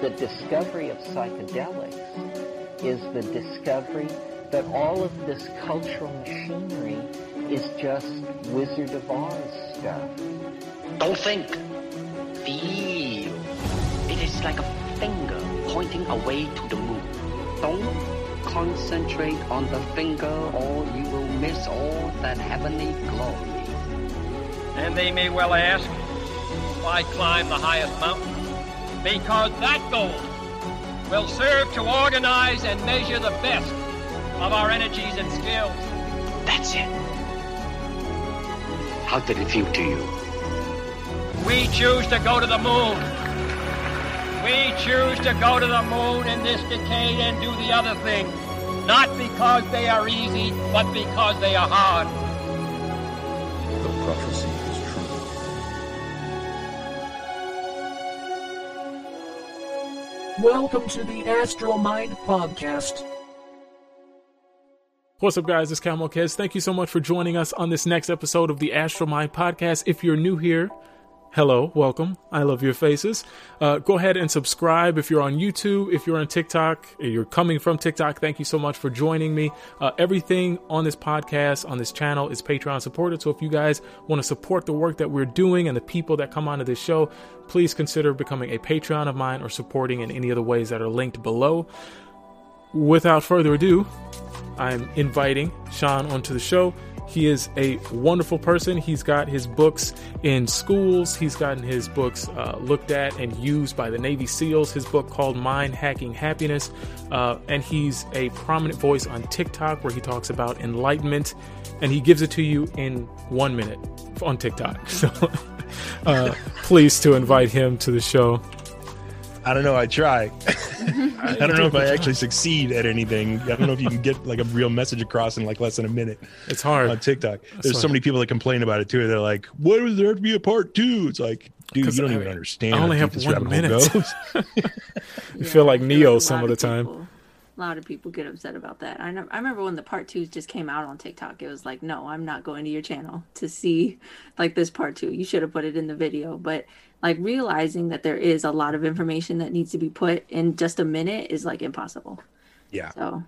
the discovery of psychedelics is the discovery that all of this cultural machinery is just Wizard of Oz stuff. Don't think. Feel. It is like a finger pointing away to the moon. Don't concentrate on the finger or you will miss all that heavenly glory. And they may well ask, why climb the highest mountain? Because that goal will serve to organize and measure the best of our energies and skills. That's it. How did it feel to you? We choose to go to the moon. We choose to go to the moon in this decade and do the other thing. Not because they are easy, but because they are hard. The prophecy Welcome to the Astral Mind Podcast. What's up, guys? It's Cal Melkez. Thank you so much for joining us on this next episode of the Astral Mind Podcast. If you're new here, hello, welcome. I love your faces. Uh, go ahead and subscribe if you're on YouTube, if you're on TikTok, you're coming from TikTok. Thank you so much for joining me. Uh, everything on this podcast, on this channel, is Patreon supported. So if you guys want to support the work that we're doing and the people that come onto this show, please consider becoming a Patreon of mine or supporting in any of the ways that are linked below. Without further ado, I'm inviting Sean onto the show. He is a wonderful person. He's got his books in schools. He's gotten his books uh, looked at and used by the Navy SEALs. His book called Mind Hacking Happiness. Uh, and he's a prominent voice on TikTok where he talks about enlightenment and he gives it to you in one minute on TikTok. So uh, pleased to invite him to the show. I don't know. I try. I don't know if I actually succeed at anything. I don't know if you can get like a real message across in like less than a minute It's hard. on TikTok. There's why- so many people that complain about it too. They're like, "Why does there have to be a part two? It's like, dude, you don't I- even understand. I only have deep this one rabbit hole minute. goes. You feel like Neo like some of the time. A lot of people get upset about that. I know. I remember when the part twos just came out on TikTok. It was like, no, I'm not going to your channel to see like this part two. You should have put it in the video. But like realizing that there is a lot of information that needs to be put in just a minute is like impossible. yeah, So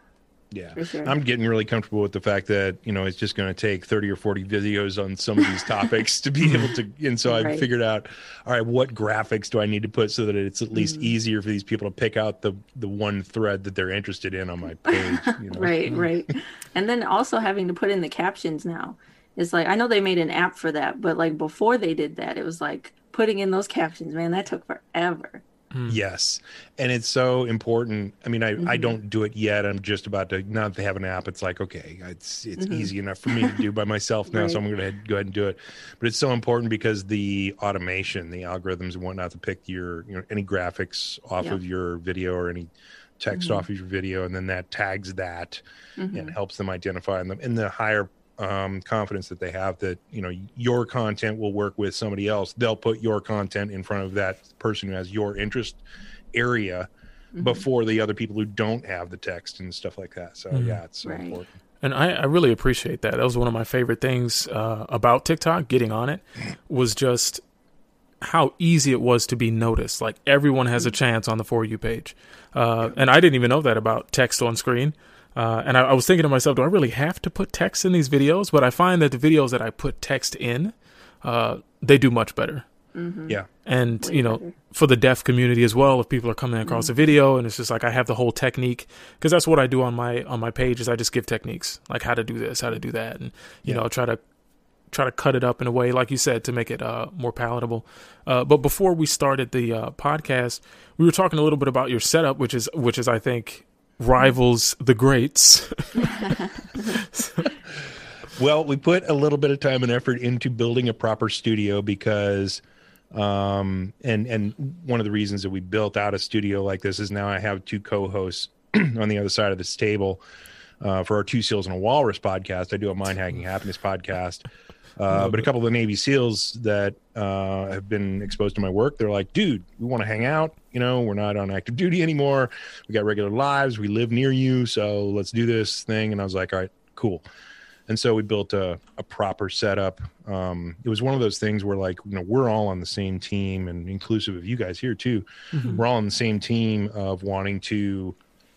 yeah. sure. I'm getting really comfortable with the fact that you know it's just going to take 30 or 40 videos on some of these topics to be able to. And so I figured out, all right, what graphics do I need to put so that it's at least mm-hmm. easier for these people to pick out the the one thread that they're interested in on my page. You know? right right and then also having to put in the captions now it's like i know they made an app for that but like before they did that it was like putting in those captions man that took forever Yes. And it's so important. I mean, I, Mm-hmm. I don't do it yet. I'm just about to now that they have an app, it's like, okay, it's it's Mhm. easy enough for me to do by myself now. So I'm gonna go ahead and do it. But it's so important because the automation, the algorithms and whatnot to pick your you know any graphics off Yeah. of your video or any text Mhm. off of your video and then that tags that and Mhm. helps them identify and the in the higher um, confidence that they have that you know your content will work with somebody else they'll put your content in front of that person who has your interest area Mhm. before the other people who don't have the text and stuff like that so Mhm. yeah it's so Right. important And I, I really appreciate that. That was one of my favorite things uh, about TikTok, getting on it, was just how easy it was to be noticed. Like everyone has a chance on the For You page. Uh, and I didn't even know that about text on screen. Uh, and I, I was thinking to myself, do I really have to put text in these videos? But I find that the videos that I put text in, uh, they do much better. yeah And, Way you know, better. for the deaf community as well, if people are coming across a video and it's just like I have the whole technique because that's what I do on my on my page is I just give techniques like how to do this, how to do that, and you Yeah. know try to try to cut it up in a way like you said to make it uh, more palatable. Uh, but before we started the uh, podcast, we were talking a little bit about your setup, which is which is I think rivals the greats. well we put a little bit of time and effort into building a proper studio because um and and one of the reasons that we built out a studio like this is now i have two co-hosts on the other side of this table uh, for our two seals and a walrus podcast. I do a mind hacking happiness podcast. Uh, but a couple of the navy seals that uh, have been exposed to my work they're like dude we want to hang out. You know we're not on active duty anymore. We got regular lives. We live near you. So let's do this thing. And i was like all right cool. And so we built a, a proper setup. Um, it was one of those things where like you know we're all on the same team and inclusive of you guys here too. Mhm. we're all on the same team of wanting to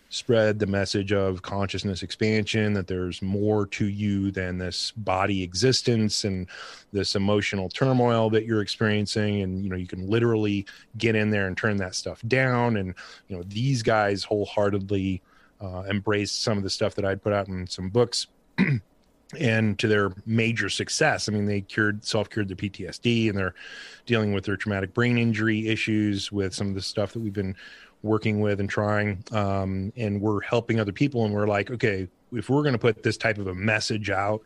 spread the message of consciousness expansion that there's more to you than this body existence and this emotional turmoil that you're experiencing. And you know you can literally get in there and turn that stuff down. And you know these guys wholeheartedly uh, embraced some of the stuff that i'd put out in some books and to their major success. I mean they cured self-cured their ptsd and they're dealing with their traumatic brain injury issues with some of the stuff that we've been working with and trying um, and we're helping other people and we're like okay if we're going to put this type of a message out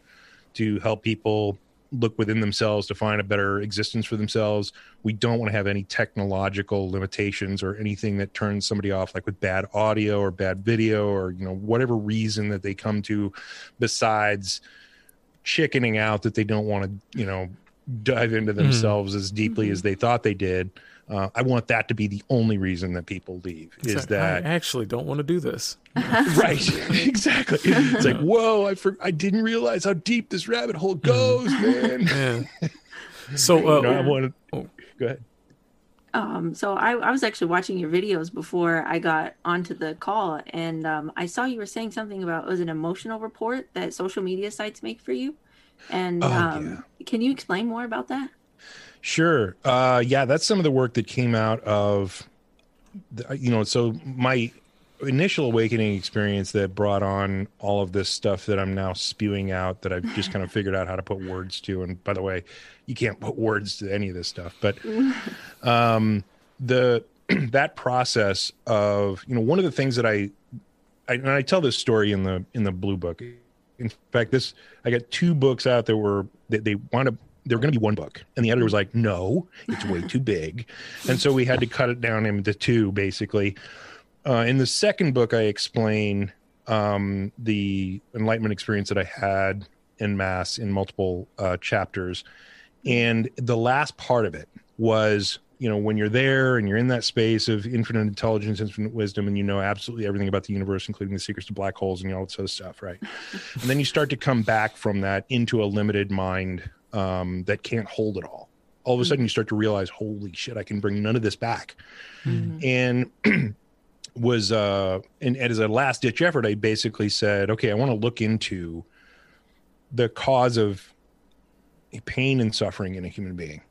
to help people look within themselves to find a better existence for themselves we don't want to have any technological limitations or anything that turns somebody off like with bad audio or bad video or you know whatever reason that they come to besides chickening out that they don't want to you know dive into themselves as deeply as they thought they did uh, i want that to be the only reason that people leave It's is like, that I actually don't want to do this. right exactly it's like whoa i for, i didn't realize how deep this rabbit hole goes man Yeah. So, uh, You know, i wanted oh. go ahead Um, so I, I was actually watching your videos before I got onto the call, and um, I saw you were saying something about it was an emotional report that social media sites make for you. And Oh, um, can you explain more about that? Sure. Uh, yeah, that's some of the work that came out of, the, you know, so my initial awakening experience that brought on all of this stuff that I'm now spewing out that I've just kind of figured out how to put words to. And by the way, you can't put words to any of this stuff, but um, the that process of you know one of the things that I, I and I tell this story in the in the blue book. In fact, this I got two books out that were they, they wound up they were going to be one book, and the editor was like, "No, it's way too big," and so we had to cut it down into two, basically. Uh, in the second book, I explain um, the enlightenment experience that I had in mass in multiple uh, chapters, and the last part of it was you know when you're there and you're in that space of infinite intelligence infinite wisdom and you know absolutely everything about the universe including the secrets to black holes and all that sort of stuff right? And then you start to come back from that into a limited mind um, that can't hold it all. All of a sudden you start to realize holy shit i can bring none of this back. And was uh and, and as a last ditch effort i basically said okay i want to look into the cause of pain and suffering in a human being.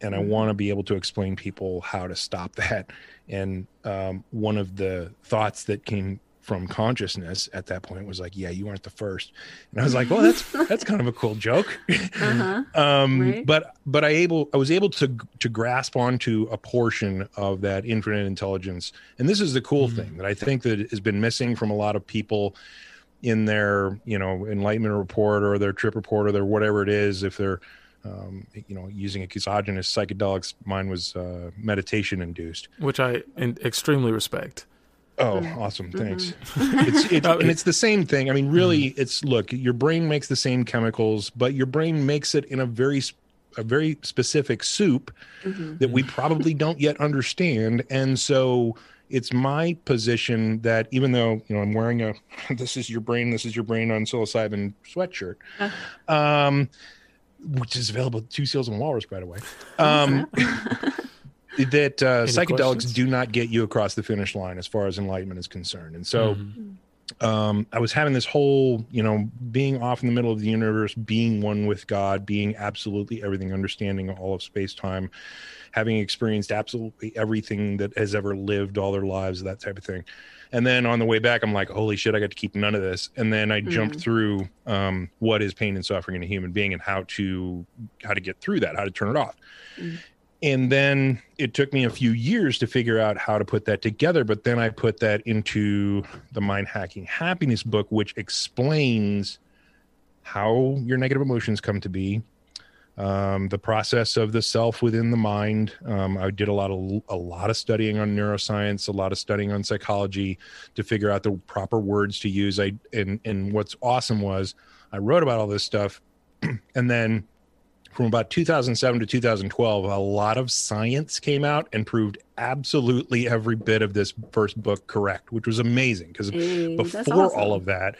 And i want to be able to explain people how to stop that. And um, one of the thoughts that came from consciousness at that point was like yeah you aren't the first. And i was like well that's that's kind of a cool joke. Uh-huh. um Right. but but i able i was able to to grasp onto a portion of that infinite intelligence. And this is the cool thing that i think that has been missing from a lot of people in their you know enlightenment report or their trip report or their whatever it is. If they're um, you know using exogenous psychedelics mine was uh, meditation induced which I in, extremely respect. Oh, mm-hmm. awesome! Mm-hmm. Thanks. it's it's and it's the same thing. I mean, really, mm-hmm. it's look. Your brain makes the same chemicals, but your brain makes it in a very a very specific soup that we probably don't yet understand. And so, it's my position that even though you know I'm wearing a "This is your brain, this is your brain" on psilocybin sweatshirt, uh-huh. um, which is available at Two Seals and Walrus, by the way. Um, that uh, psychedelics questions? do not get you across the finish line as far as enlightenment is concerned. And so um, I was having this whole, you know, being off in the middle of the universe, being one with God, being absolutely everything, understanding all of space time, having experienced absolutely everything that has ever lived all their lives, that type of thing. And then on the way back, I'm like, holy shit, I got to keep none of this. And then I jumped through um, what is pain and suffering in a human being and how to how to get through that, how to turn it off and then it took me a few years to figure out how to put that together but then i put that into the mind hacking happiness book which explains how your negative emotions come to be um, the process of the self within the mind. Um, i did a lot of a lot of studying on neuroscience a lot of studying on psychology to figure out the proper words to use. I and and what's awesome was i wrote about all this stuff and then from about 2007 to 2012, a lot of science came out and proved absolutely every bit of this first book correct, which was amazing because Hey, that's before awesome. all of that,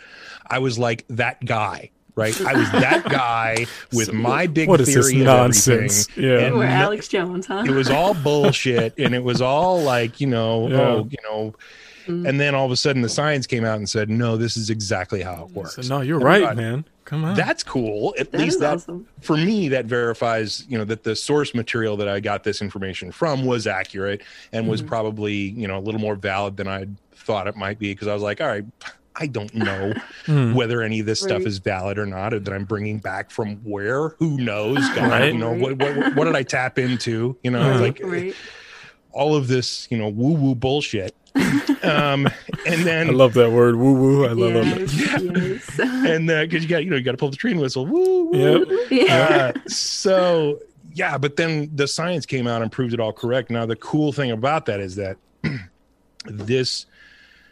I was like that guy right? I was that guy with my big What is theory this of nonsense? everything. Yeah. and We're Alex Jones, huh? it was all bullshit and it was all like you know Yeah. oh you know and then all of a sudden the science came out and said no this is exactly how it works So, no, you're And right, thought, man. Come on. that's cool at That least that awesome. for me that verifies you know that the source material that i got this information from was accurate and Mm-hmm. was probably you know a little more valid than i thought it might be because i was like all right i don't know Hmm. whether any of this stuff is valid or not or that i'm bringing back from where who knows God, Right. you know what, what what did i tap into you know Right. like right. all of this, you know, woo woo bullshit. um, and then, I love that word, woo woo. I love it. yes, yes. and uh, cause you got, you know, you got to pull the train whistle. Woo, woo. Yep. yeah. Uh, so yeah, but then the science came out and proved it all correct. Now, the cool thing about that is that this,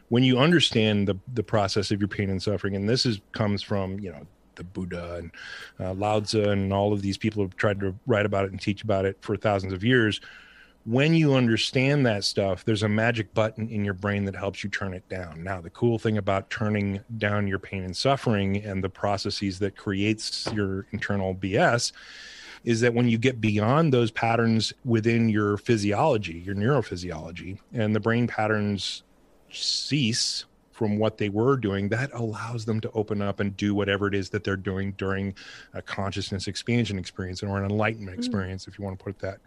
when you understand the, the process of your pain and suffering, and this is comes from, you know, the Buddha and uh, Lao Tzu and all of these people have tried to write about it and teach about it for thousands of years. When you understand that stuff, there's a magic button in your brain that helps you turn it down. Now, the cool thing about turning down your pain and suffering and the processes that creates your internal BS is that when you get beyond those patterns within your physiology, your neurophysiology, and the brain patterns cease from what they were doing, that allows them to open up and do whatever it is that they're doing during a consciousness expansion experience or an enlightenment experience, if you want to put it that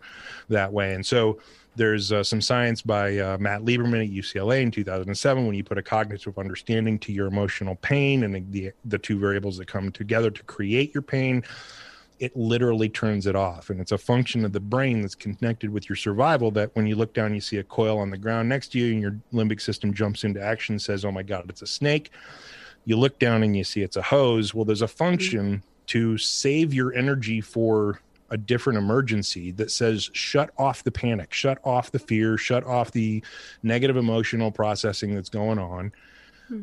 that way. And so there's uh, some science by uh, Matt Lieberman at UCLA in 2007 when you put a cognitive understanding to your emotional pain and the the two variables that come together to create your pain it literally turns it off. And it's a function of the brain that's connected with your survival that when you look down, you see a coil on the ground next to you, and your limbic system jumps into action, says, Oh my God, it's a snake. You look down and you see it's a hose. Well, there's a function to save your energy for a different emergency that says shut off the panic, shut off the fear, shut off the negative emotional processing that's going on.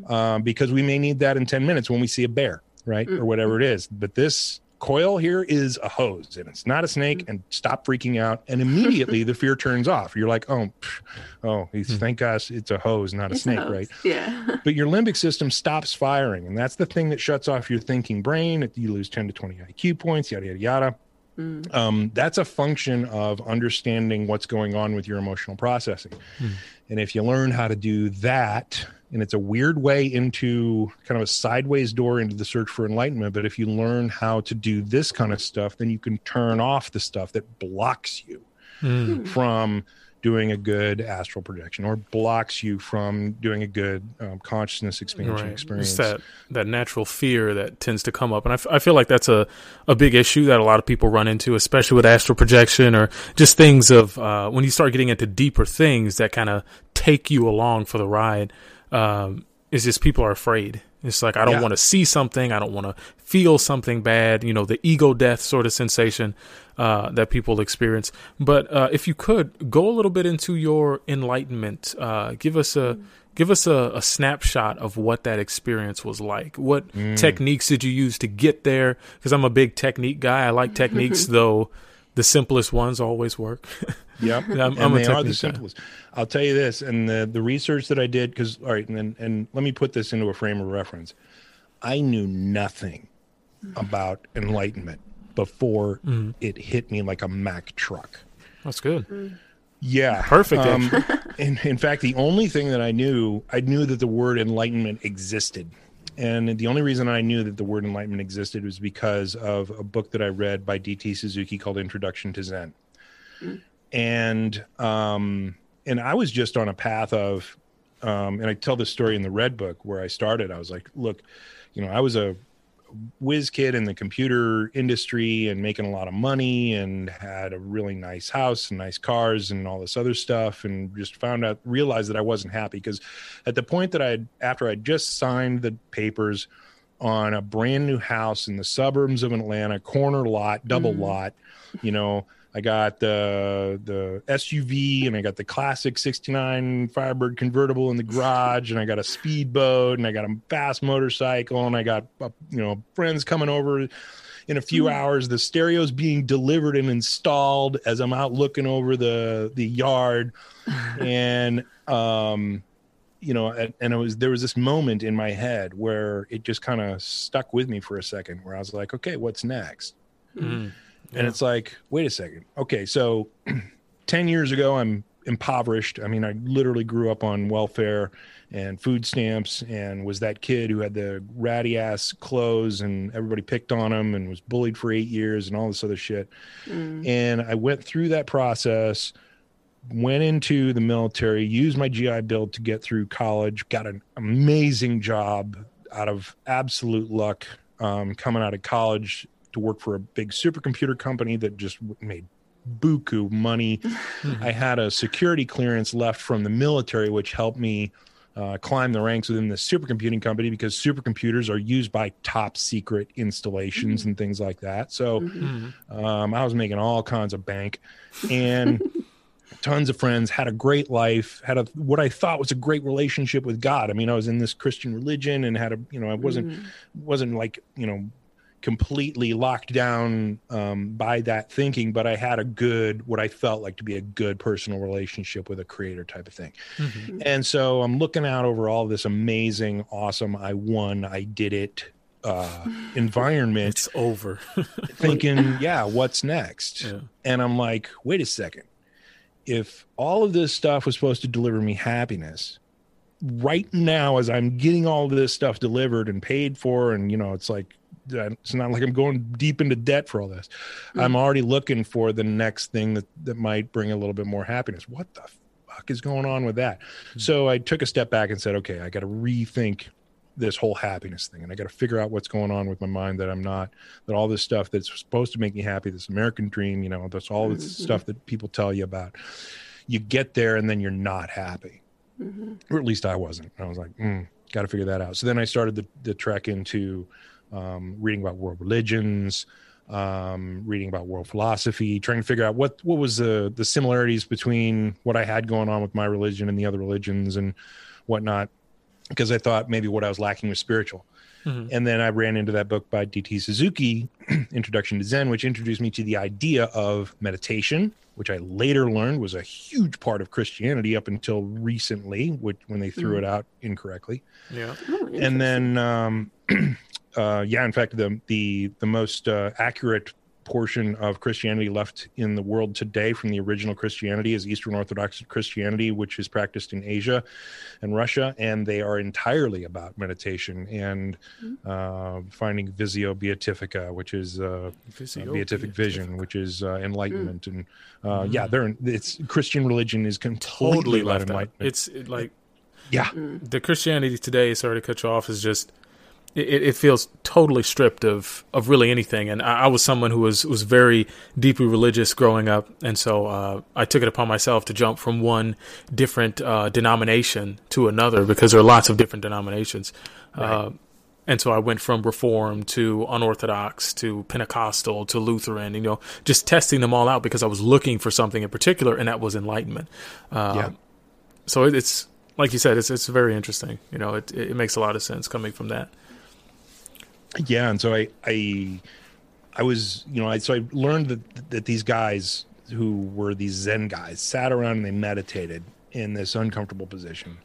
Um, because we may need that in 10 minutes when we see a bear, right? Or whatever it is. But this coil here is a hose and it's not a snake mm-hmm. and stop freaking out. And immediately the fear turns off. You're like oh pff, oh he's, mm-hmm. thank gosh it's a hose not a It's snake a right. Yeah. but your limbic system stops firing and that's the thing that shuts off your thinking brain. You lose 10 to 20 iq points yada yada yada. Mm. Um, that's a function of understanding what's going on with your emotional processing. Mm. And if you learn how to do that and it's a weird way into kind of a sideways door into the search for enlightenment but if you learn how to do this kind of stuff then you can turn off the stuff that blocks you Hmm. from doing a good astral projection or blocks you from doing a good um, consciousness expansion Right. experience It's that that natural fear that tends to come up, and I, f- I feel like that's a a big issue that a lot of people run into, especially with astral projection or just things of uh, when you start getting into deeper things that kind of take you along for the ride. Um, is just people are afraid. It's like I don't Yeah. want to see something, I don't want to feel something bad. You know, the ego death sort of sensation uh, that people experience. But uh, if you could go a little bit into your enlightenment, uh, give us a give us a, a snapshot of what that experience was like. What techniques did you use to get there? Because I'm a big technique guy. I like techniques, though the simplest ones always work. Yep, I'm- and I'm a they are the technique guy. simplest. I'll tell you this, and the the research that I did, because all right, and then and let me put this into a frame of reference. I knew nothing about enlightenment before Mm-hmm. it hit me like a Mack truck. That's good. Yeah, Perfect, Um, in, in fact, the only thing that I knew, I knew that the word enlightenment existed. And the only reason I knew that the word enlightenment existed was because of a book that I read by D.T. Suzuki called Introduction to Zen. And um, and I was just on a path of, um, and I tell this story in the Red Book where I started. I was like, look, you know, I was a whiz kid in the computer industry and making a lot of money and had a really nice house and nice cars and all this other stuff and just found out realized that I wasn't happy. Because at the point that I had after I just signed the papers on a brand new house in the suburbs of Atlanta corner lot double mm. lot you know I got the the SUV and I got the classic 69 Firebird convertible in the garage and I got a speedboat and I got a fast motorcycle and I got uh, you know friends coming over in a few hours the stereo's being delivered and installed as I'm out looking over the the yard and um you know, and, and it was there was this moment in my head where it just kind of stuck with me for a second, where I was like, okay, what's next? Mm. And it's like, wait a second. Okay, so 10 years ago, I'm impoverished. I mean, I literally grew up on welfare and food stamps and was that kid who had the ratty ass clothes and everybody picked on him and was bullied for eight years and all this other shit. And I went through that process, went into the military, used my GI Bill to get through college, got an amazing job out of absolute luck um, coming out of college to work for a big supercomputer company that just made buku money. I had a security clearance left from the military, which helped me uh, climb the ranks within the supercomputing company because supercomputers are used by top secret installations and things like that. So um, I was making all kinds of bank and tons of friends, had a great life, had a what I thought was a great relationship with God. I mean, I was in this Christian religion and had a you know I wasn't wasn't like you know completely locked down um, by that thinking, but I had a good, what I felt like to be a good personal relationship with a creator type of thing. And so I'm looking out over all this amazing, awesome, I won, I did it uh, environment, It's over. thinking, yeah, what's next? Yeah. And I'm like, wait a second. If all of this stuff was supposed to deliver me happiness, right now, as I'm getting all of this stuff delivered and paid for, and you know, it's like, it's not like I'm going deep into debt for all this. I'm hmm. already looking for the next thing that, that might bring a little bit more happiness. What the fuck is going on with that? Hmm. So I took a step back and said, okay, I got to rethink this whole happiness thing and i got to figure out what's going on with my mind that i'm not that all this stuff that's supposed to make me happy this american dream you know that's all this mm-hmm. stuff that people tell you about you get there and then you're not happy. Mm-hmm. Or at least i wasn't. I was like mm, got to figure that out. So then i started the, the trek into um, reading about world religions um, reading about world philosophy trying to figure out what what was the the similarities between what i had going on with my religion and the other religions and whatnot because I thought maybe what I was lacking was spiritual. And then I ran into that book by DT Suzuki, Introduction to Zen, which introduced me to the idea of meditation, which I later learned was a huge part of Christianity up until recently, which, when they threw it out incorrectly. yeah. And then, um, uh, yeah, in fact, the the the most uh, accurate portion of Christianity left in the world today from the original Christianity is Eastern Orthodox Christianity, which is practiced in Asia and Russia, and they are entirely about meditation and uh, finding Visio Beatifica, which is uh, Visio beatific vision, which is uh, enlightenment, and uh, Mm. yeah, they're it's Christian religion is completely Totally about left out. enlightenment. It's like yeah, the Christianity today, sorry to cut you off, is just it, it feels totally stripped of of really anything. And I, I was someone who was was very deeply religious growing up, and so uh, I took it upon myself to jump from one different uh, denomination to another because there are lots of different denominations. Uh, and so I went from Reformed to Unorthodox to Pentecostal to Lutheran, you know, just testing them all out because I was looking for something in particular, and that was enlightenment. Uh, yeah. so it- it's like you said, it's it's very interesting. You know, it it makes a lot of sense coming from that. Yeah and so i i i was you know i so i learned that that these guys who were these zen guys sat around and they meditated in this uncomfortable position.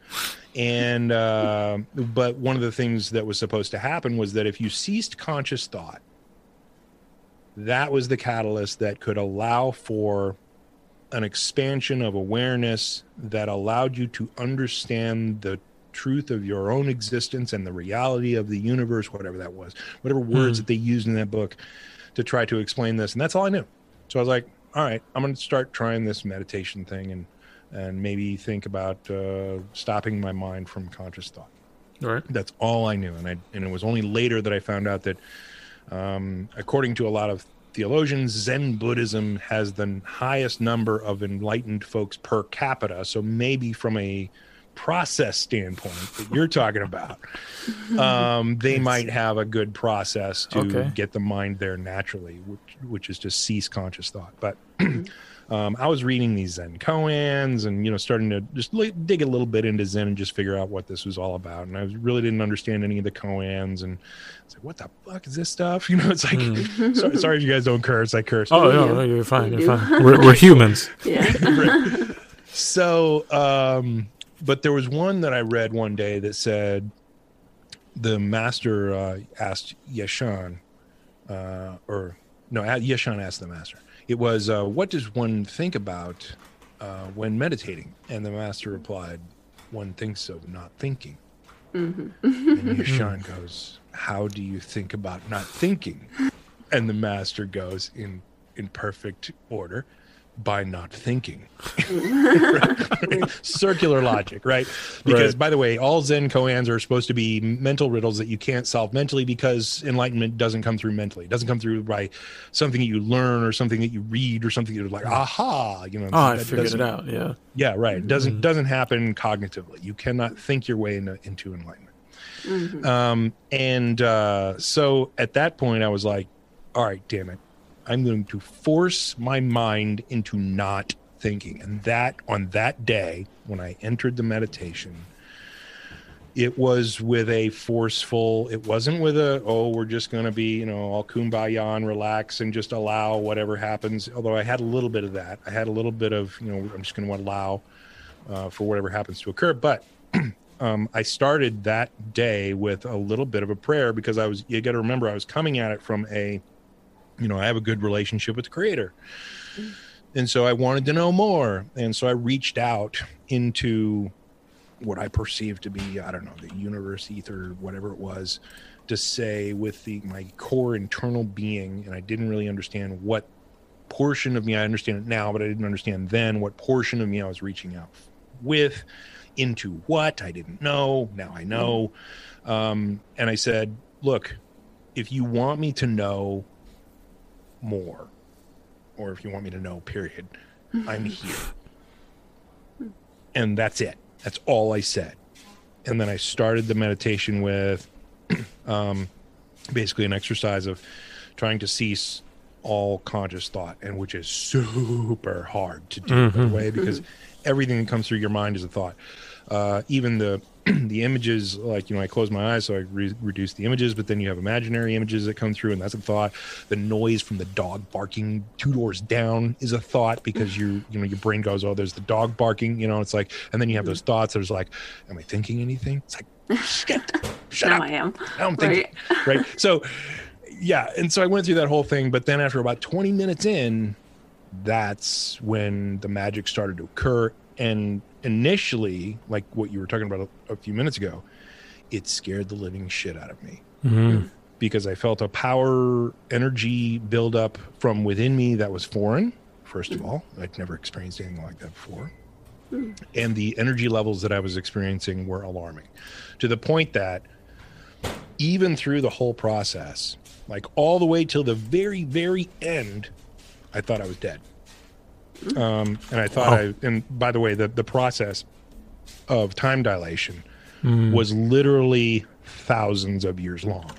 And uh, but one of the things that was supposed to happen was that if you ceased conscious thought that was the catalyst that could allow for an expansion of awareness that allowed you to understand the truth of your own existence and the reality of the universe, whatever that was, whatever words that they used in that book to try to explain this. And that's all I knew. So I was like, all right, I'm going to start trying this meditation thing and, and maybe think about uh, stopping my mind from conscious thought. All right. That's all I knew, and I and it was only later that I found out that, um, according to a lot of theologians, Zen Buddhism has the highest number of enlightened folks per capita. So maybe from a process standpoint that you're talking about, um, they might have a good process to Okay. get the mind there naturally, which which is just cease conscious thought. But um, I was reading these Zen koans and you know starting to just li- dig a little bit into Zen and just figure out what this was all about. And I really didn't understand any of the koans and it's like, what the fuck is this stuff? You know, it's like, sorry, sorry if you guys don't curse. I curse. Oh no, no, you're fine. You're fine. We're we're humans. Yeah. so um but there was one that I read one day that said the master uh, asked Yeshan, uh, or no, Yeshan asked the master. It was, uh, "What does one think about uh, when meditating?" And the master replied, "One thinks of not thinking." Mm-hmm. And Yeshan goes, "How do you think about not thinking?" And the master goes in in perfect order by not thinking. Circular logic, right? Because, Right. by the way, all Zen koans are supposed to be mental riddles that you can't solve mentally because enlightenment doesn't come through mentally. It doesn't come through by something that you learn or something that you read or something you're like, aha, you know. Oh, I that figured it out. Yeah. Yeah, right. It doesn't doesn't happen cognitively. You cannot think your way into, into enlightenment. Um, and uh, so at that point, I was like, all right, damn it. I'm going to force my mind into not thinking. And that on that day, when I entered the meditation, it was with a forceful, it wasn't with a, oh, we're just going to be, you know, all kumbaya and relax and just allow whatever happens. Although I had a little bit of that. I had a little bit of, you know, I'm just going to allow uh, for whatever happens to occur. But um, I started that day with a little bit of a prayer because I was, you got to remember, I was coming at it from a, you know, I have a good relationship with the creator. And so I wanted to know more. And so I reached out into what I perceived to be, I don't know, the universe, ether, whatever it was, to say with the my core internal being. And I didn't really understand what portion of me I understand it now, but I didn't understand then what portion of me I was reaching out with, into what I didn't know. Now I know. Um, and I said, look, if you want me to know more, or if you want me to know, period, I'm here. And that's it. That's all I said. And then I started the meditation with um, basically an exercise of trying to cease all conscious thought, and which is super hard to do, by the way, because everything that comes through your mind is a thought. Uh, even the the images, like you know, I close my eyes, so I re- reduce the images, but then you have imaginary images that come through, and that's a thought. The noise from the dog barking two doors down is a thought because you you know your brain goes, oh, there's the dog barking, you know, it's like, and then you have those mm-hmm. thoughts. There's like, am I thinking anything? It's like, shit, shut now up. I am. Now I'm thinking, right? So, yeah, and so I went through that whole thing, but then after about 20 minutes in, that's when the magic started to occur. And initially, like what you were talking about a, a few minutes ago, it scared the living shit out of me mm-hmm. because I felt a power energy buildup from within me that was foreign. First of all, I'd never experienced anything like that before. And the energy levels that I was experiencing were alarming to the point that even through the whole process, like all the way till the very, very end, I thought I was dead. Um, and I thought I, and by the way, the, the process of time dilation was literally thousands of years long.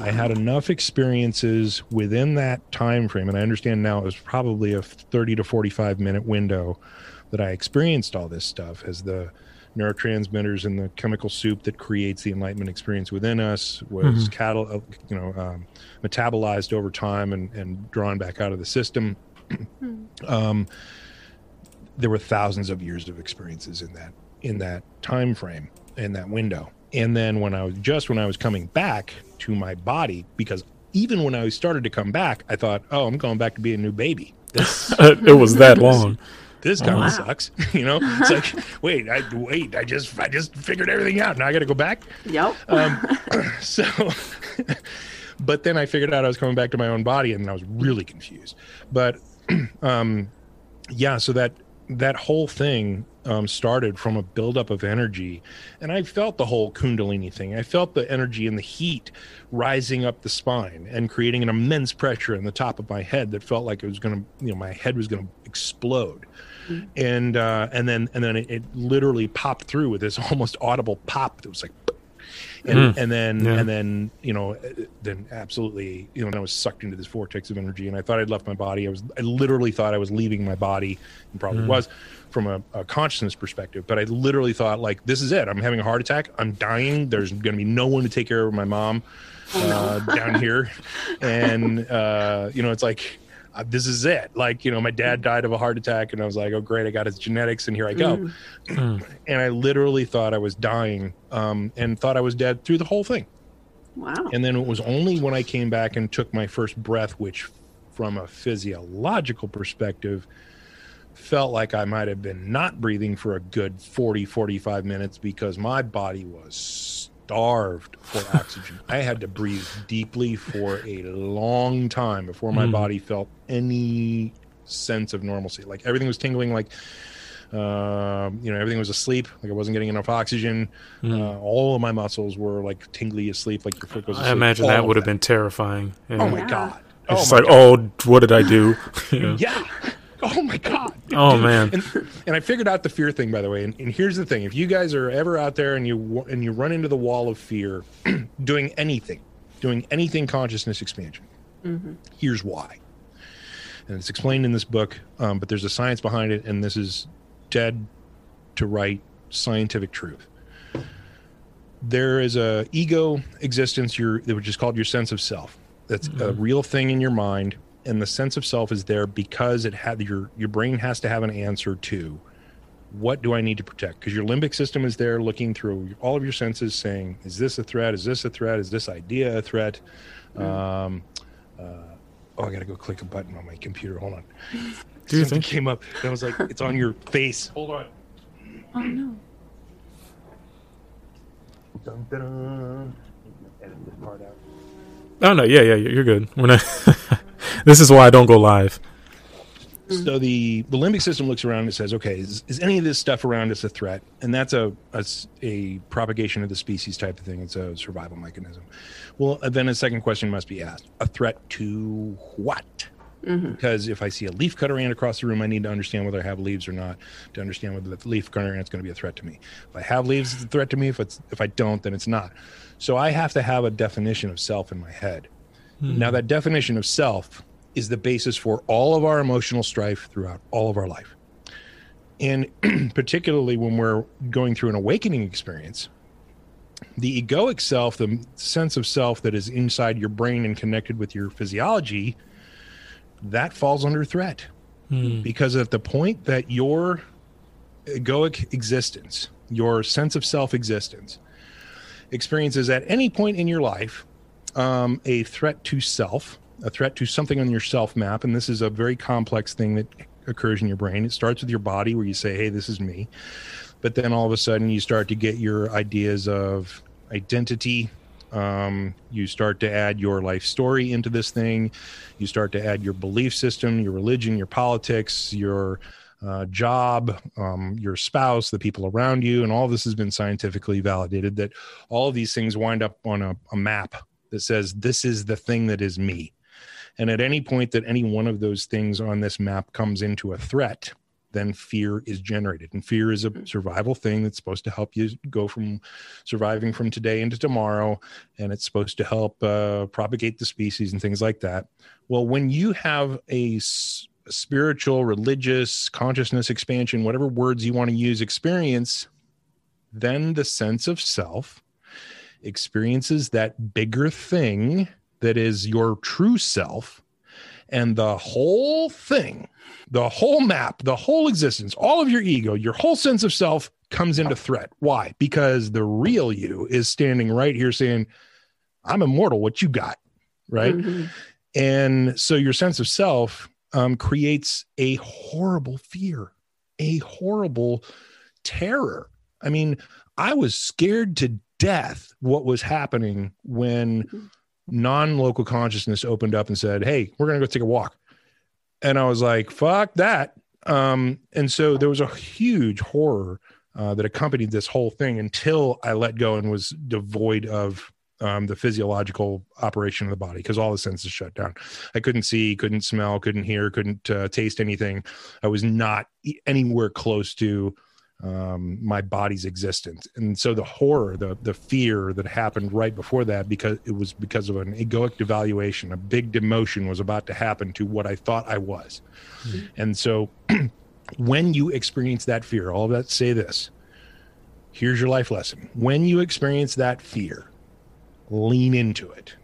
I had enough experiences within that time frame, and I understand now it was probably a 30 to 45 minute window that I experienced all this stuff as the neurotransmitters and the chemical soup that creates the enlightenment experience within us was catal- uh, you know um, metabolized over time and, and drawn back out of the system um, there were thousands of years of experiences in that in that time frame in that window. And then when i was just when i was coming back to my body because even when i started to come back i thought oh i'm going back to be a new baby. This it was that long. this kind wow. of sucks you know? It's like wait i wait i just i just figured everything out. Now i gotta go back? Yep. um, so but then i figured out i was coming back to my own body and i was really confused. But um yeah so that that whole thing um, started from a buildup of energy. And i felt the whole kundalini thing. I felt the energy and the heat rising up the spine and creating an immense pressure in the top of my head that felt like it was going to you know my head was going to explode and uh and then and then it, it literally popped through with this almost audible pop that was like and Mm. and then Yeah. and then you know uh, then absolutely you know I was sucked into this vortex of energy. And I thought I'd left my body. I was I literally thought I was leaving my body and probably Mm. was from a, a consciousness perspective. But I literally thought like this is it. I'm having a heart attack. I'm dying. There's going to be no one to take care of my mom uh, down here. And uh, you know it's like uh, this is it. Like, you know, my dad died of a heart attack, and I was like, oh, great, I got his genetics, and here I go. Mm. and I literally thought I was dying um, and thought I was dead through the whole thing. Wow. And then it was only when I came back and took my first breath, which from a physiological perspective, felt like I might have been not breathing for a good 40, 45 minutes because my body was starved for oxygen. I had to breathe deeply for a long time before my Mm. body felt any sense of normalcy. Like everything was tingling, like, um, you know, everything was asleep. Like I wasn't getting enough oxygen. Uh, all of my muscles were like tingly asleep, like your foot was asleep. I imagine All that would have been terrifying. Yeah. Oh my Yeah. god! It's Oh my like, God. oh, what did I do? Yeah. yeah. Oh my god. Oh man. And, and I figured out the fear thing, by the way. And, and here's the thing: if you guys are ever out there and you and you run into the wall of fear, doing anything, doing anything consciousness expansion, here's why. And it's explained in this book, um, but there's a science behind it, and this is dead to right scientific truth. There is a ego existence, your which is called your sense of self. That's a real thing in your mind, and the sense of self is there because it had your your brain has to have an answer to what do I need to protect? Because your limbic system is there looking through all of your senses, saying, "Is this a threat? Is this a threat? Is this idea a threat?" Um, uh, oh, I got to go click a button on my computer. Hold on. Do you Something think? came up. and I was like, it's on your face. Hold on. Oh no. Dun, dun, dun. Edit this part out. Oh no, yeah, yeah, you're good. We're not. this is why I don't go live. So the the limbic system looks around and says, "Okay, is, is any of this stuff around us a threat?" And that's a, a, a, propagation of the species type of thing. It's a survival mechanism. Well, uh, then a second question must be asked: A threat to what? Because if I see a leaf cutter ant across the room, I need to understand whether I have leaves or not to understand whether the leaf cutter ant is going to be a threat to me. If I have leaves, it's a threat to me. If it's if I don't, then it's not. So I have to have a definition of self in my head. Hmm. Now, that definition of self is the basis for all of our emotional strife throughout all of our life. And particularly when we're going through an awakening experience, the egoic self, the sense of self that is inside your brain and connected with your physiology, that falls under threat. Hmm. Because at the point that your egoic existence, your sense of self existence, experiences at any point in your life um, a threat to self, a threat to something on your self map. And this is a very complex thing that occurs in your brain. It starts with your body, where you say, Hey, this is me. But then all of a sudden, you start to get your ideas of identity. Um, you start to add your life story into this thing. You start to add your belief system, your religion, your politics, your uh, job, um, your spouse, the people around you, and all this has been scientifically validated that all of these things wind up on a, a map that says this is the thing that is me. And at any point that any one of those things on this map comes into a threat, then fear is generated. And fear is a survival thing that's supposed to help you go from surviving from today into tomorrow. And it's supposed to help uh, propagate the species and things like that. Well, when you have a s- spiritual, religious, consciousness expansion, whatever words you want to use, experience, then the sense of self experiences that bigger thing that is your true self and the whole thing the whole map the whole existence all of your ego your whole sense of self comes into threat. Why? Because the real you is standing right here saying i'm immortal. What you got? Right? Mhm. and so your sense of self um, creates a horrible fear, a horrible terror. I mean, I was scared to death what was happening when non local consciousness opened up and said, Hey, we're going to go take a walk. And I was like, fuck that. Um, and so there was a huge horror uh, that accompanied this whole thing until I let go and was devoid of um, the physiological operation of the body because all the senses shut down. I couldn't see, couldn't smell, couldn't hear, couldn't uh, taste anything. I was not anywhere close to um, my body's existence, and so the horror, the the fear that happened right before that, because it was because of an egoic devaluation, a big demotion was about to happen to what I thought I was, and so when you experience that fear, all of that say this. Here's your life lesson. When you experience that fear, lean into it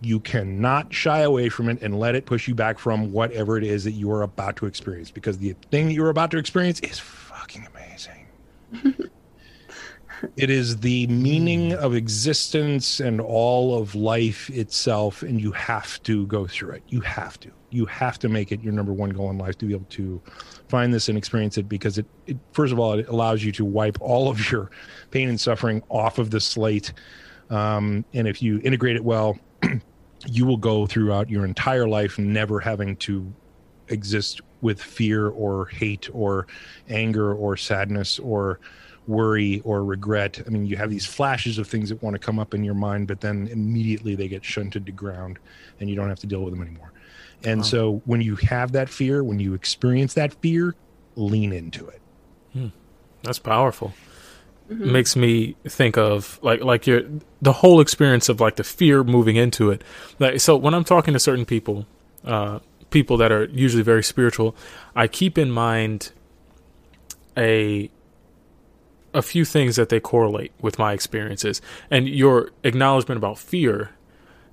you cannot shy away from it and let it push you back from whatever it is that you are about to experience because the thing that you're about to experience is. it is the meaning of existence and all of life itself and you have to go through it. You have to. You have to make it your number one goal in life to be able to find this and experience it because it, it first of all it allows you to wipe all of your pain and suffering off of the slate. Um, and if you integrate it well you will go throughout your entire life never having to exist with fear or hate or anger or sadness or worry or regret. I mean, you have these flashes of things that want to come up in your mind, but then immediately they get shunted to ground and you don't have to deal with them anymore. And wow. so when you have that fear, when you experience that fear, lean into it. Hmm. That's powerful. Mm-hmm. Makes me think of like like your the whole experience of like the fear moving into it. Like so when I'm talking to certain people, uh people that are usually very spiritual, I keep in mind a a few things that they correlate with my experiences. And your acknowledgement about fear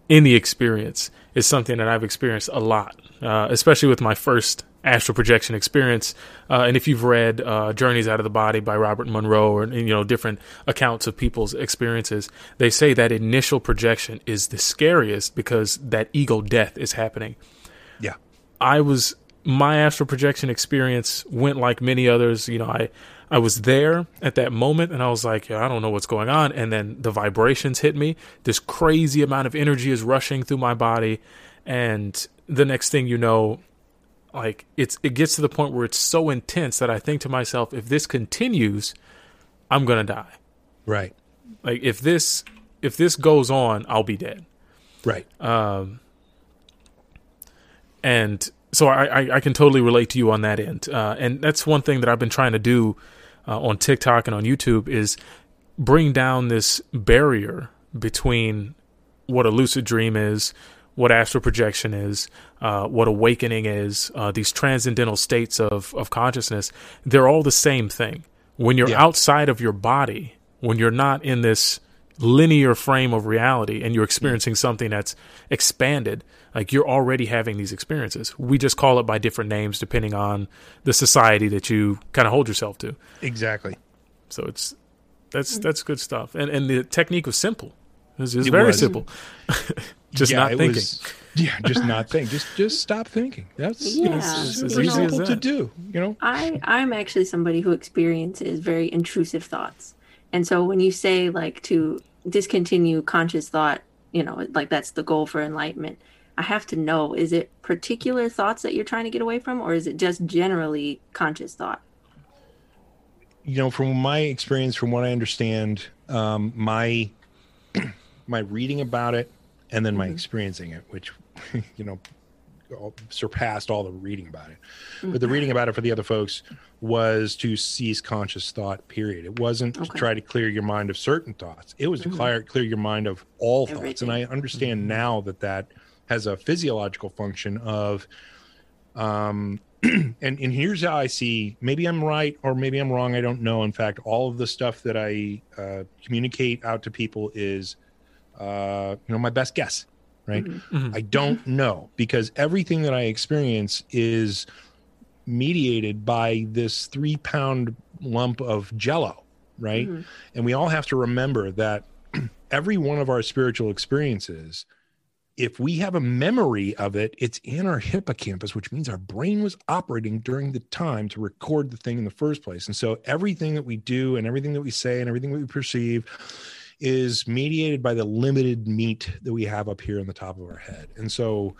in the experience is something that I've experienced a lot, uh, especially with my first astral projection experience. Uh, and if you've read uh, Journeys Out of the Body by Robert Monroe or you know different accounts of people's experiences, they say that initial projection is the scariest because that ego death is happening. I was my astral projection experience went like many others. You know, I I was there at that moment and I was like, I don't know what's going on. And then the vibrations hit me. This crazy amount of energy is rushing through my body. And the next thing you know, like it's it gets to the point where it's so intense that I think to myself, if this continues, I'm gonna die. Right. Like if this if this goes on, I'll be dead. Right. Um and so I, I, I, can totally relate to you on that end. Uh, and that's one thing that I've been trying to do uh, on TikTok and on YouTube is bring down this barrier between what a lucid dream is, what astral projection is, uh, what awakening is, uh, these transcendental states of, of consciousness. They're all the same thing. When you're yeah. outside of your body, when you're not in this linear frame of reality and you're experiencing something that's expanded, like you're already having these experiences. We just call it by different names depending on the society that you kind of hold yourself to. Exactly. So it's that's that's good stuff. And and the technique was simple. It was, it was it very was. simple. just yeah, not thinking. Was, yeah, just not think. Just just stop thinking. That's yeah. it's, it's, it's simple know, to do. You know. I I'm actually somebody who experiences very intrusive thoughts, and so when you say like to discontinue conscious thought, you know, like that's the goal for enlightenment I have to know is it particular thoughts that you're trying to get away from, or is it just generally conscious thought? You know, from my experience, from what I understand, um, my my reading about it and then my mm-hmm. experiencing it, which you know surpassed all the reading about it. Mm-hmm. But the reading about it for the other folks was to cease conscious thought. Period. It wasn't okay. to try to clear your mind of certain thoughts. It was mm-hmm. to clear clear your mind of all Everything. thoughts. And I understand mm-hmm. now that that has a physiological function of um and and here's how i see maybe i'm right or maybe i'm wrong i don't know in fact all of the stuff that i uh, communicate out to people is uh you know my best guess right mm-hmm. mm-hmm. i don't know because everything that i experience is mediated by this three pound lump of jello right mm-hmm. and we all have to remember that every one of our spiritual experiences if we have a memory of it, it's in our hippocampus, which means our brain was operating during the time to record the thing in the first place. And so everything that we do and everything that we say and everything that we perceive is mediated by the limited meat that we have up here on the top of our head. And so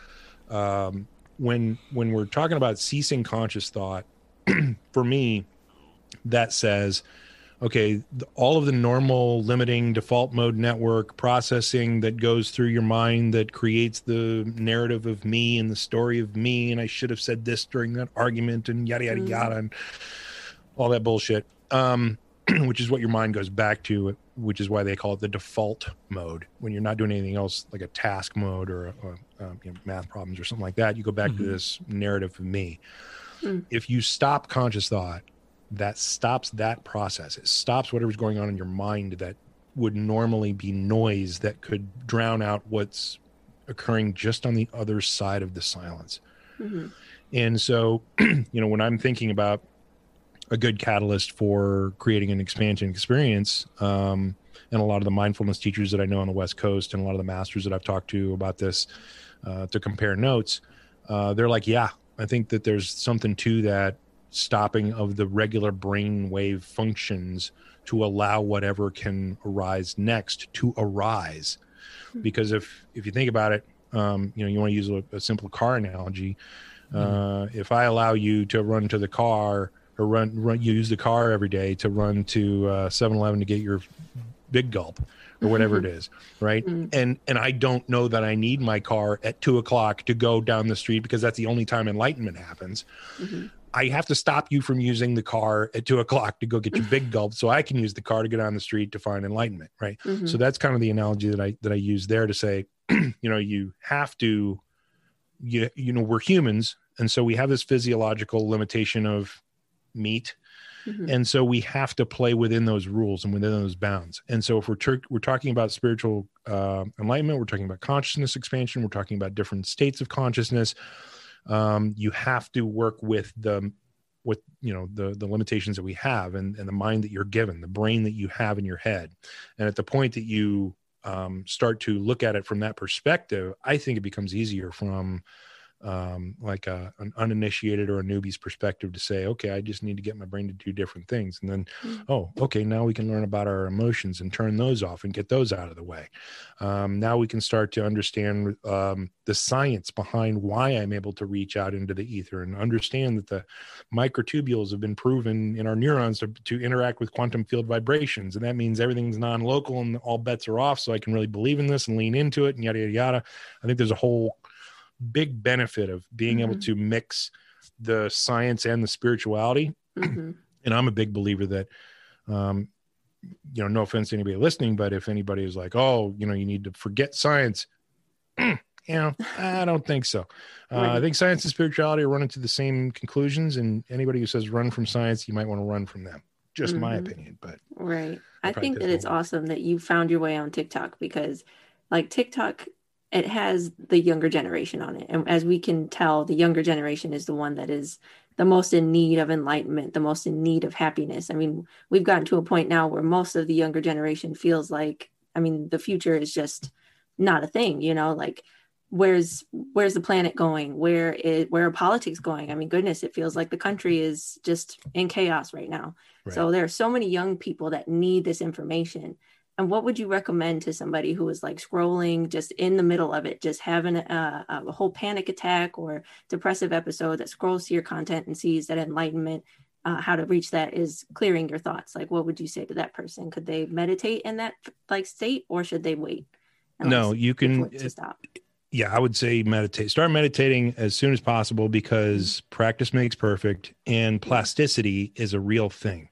um, when when we're talking about ceasing conscious thought, for me, that says okay, all of the normal limiting default mode network processing that goes through your mind that creates the narrative of me and the story of me, and I should have said this during that argument, and yada yada mm. yada, and all that bullshit. Um, which is what your mind goes back to, which is why they call it the default mode. When you're not doing anything else, like a task mode or, or um, you know, math problems or something like that, you go back mm-hmm. to this narrative of me. Mm. If you stop conscious thought that stops that process. It stops whatever's going on in your mind that would normally be noise that could drown out what's occurring just on the other side of the silence. Mhm. And so, you know, when I'm thinking about a good catalyst for creating an expansion experience, um, and a lot of the mindfulness teachers that I know on the West Coast and a lot of the masters that I've talked to about this uh, to compare notes, uh, they're like, yeah, I think that there's something to that stopping of the regular brain wave functions to allow whatever can arise next to arise. Because if if you think about it, um, you know, you want to use a, a simple car analogy. Uh, if I allow you to run to the car or run, run you use the car every day to run to uh, 7-Eleven to get your big gulp or whatever it is, right? And and I don't know that I need my car at two o'clock to go down the street because that's the only time enlightenment happens. I have to stop you from using the car at two o'clock to go get your big gulp, so I can use the car to get on the street to find enlightenment, right? Mhm. So that's kind of the analogy that I that I use there to say, you know, you have to, you you know, we're humans, and so we have this physiological limitation of meat, Mhm. and so we have to play within those rules and within those bounds. And so if we're tur- we're talking about spiritual uh, enlightenment, we're talking about consciousness expansion, we're talking about different states of consciousness. Um, you have to work with the with you know the the limitations that we have and, and the mind that you're given the brain that you have in your head. And at the point that you um, start to look at it from that perspective i think it becomes easier from um, like a, an uninitiated or a newbie's perspective to say okay i just need to get my brain to do different things. And then oh okay now we can learn about our emotions and turn those off and get those out of the way. Um, now we can start to understand um, the science behind why i'm able to reach out into the ether and understand that the microtubules have been proven in our neurons to, to interact with quantum field vibrations. And that means everything's non-local and all bets are off so i can really believe in this and lean into it and yada yada yada. I think there's a whole big benefit of being able Mhm. to mix the science and the spirituality Mhm. and i'm a big believer that um you know no offense to anybody listening but if anybody is like oh you know you need to forget science you know i don't think so uh, i think science and spirituality are running to the same conclusions and anybody who says run from science you might want to run from them just my Mhm. opinion but Right. I think that it's awesome that you found your way on TikTok because, like, TikTok, it has the younger generation on it. And as we can tell, the younger generation is the one that is the most in need of enlightenment, the most in need of happiness. I mean, we've gotten to a point now where most of the younger generation feels like, I mean, the future is just not a thing, you know, like, where's where's the planet going where is where are politics going i mean goodness it feels like the country is just in chaos right now so there are so many young people that need this information. And what would you recommend to somebody who is like scrolling just in the middle of it, just having a, a whole panic attack or depressive episode that scrolls to your content and sees that enlightenment, uh, how to reach that is clearing your thoughts? Like, what would you say to that person? Could they meditate in that like state or should they wait? No, you can- it to stop. yeah i would say meditate start meditating as soon as possible because Mm-hmm. practice makes perfect and plasticity is a real thing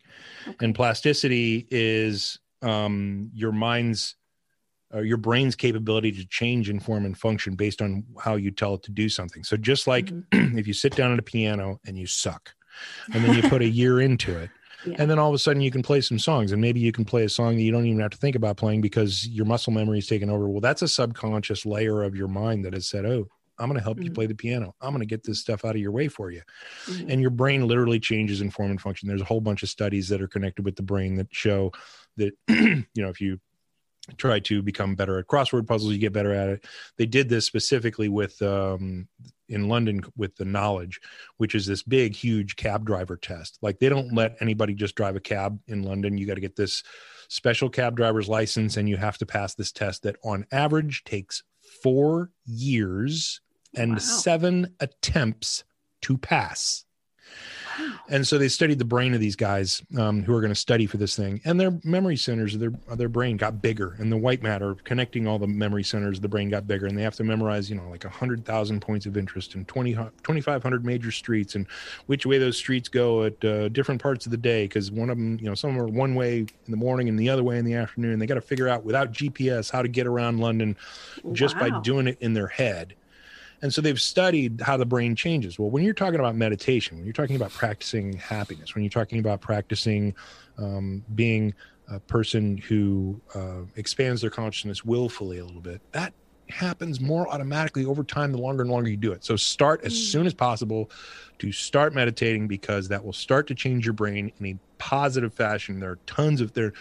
and plasticity is um your mind's uh, your brain's capability to change in form and function based on how you tell it to do something so just like Mm-hmm. if you sit down at a piano and you suck and then you put a year into it Yeah. and then all of a sudden you can play some songs and maybe you can play a song that you don't even have to think about playing because your muscle memory is taken over well that's a subconscious layer of your mind that has said oh i'm going to help you Mhm. play the piano. I'm going to get this stuff out of your way for you. Mhm. and your brain literally changes in form and function. There's a whole bunch of studies that are connected with the brain that show that you know if you try to become better at crossword puzzles you get better at it. They did this specifically with um in london with the knowledge which is this big huge cab driver test. Like they don't let anybody just drive a cab in london. You got to get this special cab driver's license and you have to pass this test that on average takes four years and Wow. seven attempts to pass and so they studied the brain of these guys um, who are going to study for this thing, and their memory centers of their of their brain got bigger, and the white matter connecting all the memory centers of the brain got bigger, and they have to memorize, you know, like hundred thousand points of interest and 20, 2,500 major streets, and which way those streets go at uh, different parts of the day, because one of them, you know, some of them are one way in the morning and the other way in the afternoon. They got to figure out without GPS how to get around London just by doing it in their head. And so they've studied how the brain changes. Well, when you're talking about meditation, when you're talking about practicing happiness, when you're talking about practicing um, being a person who uh, expands their consciousness willfully a little bit, that happens more automatically over time the longer and longer you do it. So start as soon as possible to start meditating because that will start to change your brain in a positive fashion. There are tons of there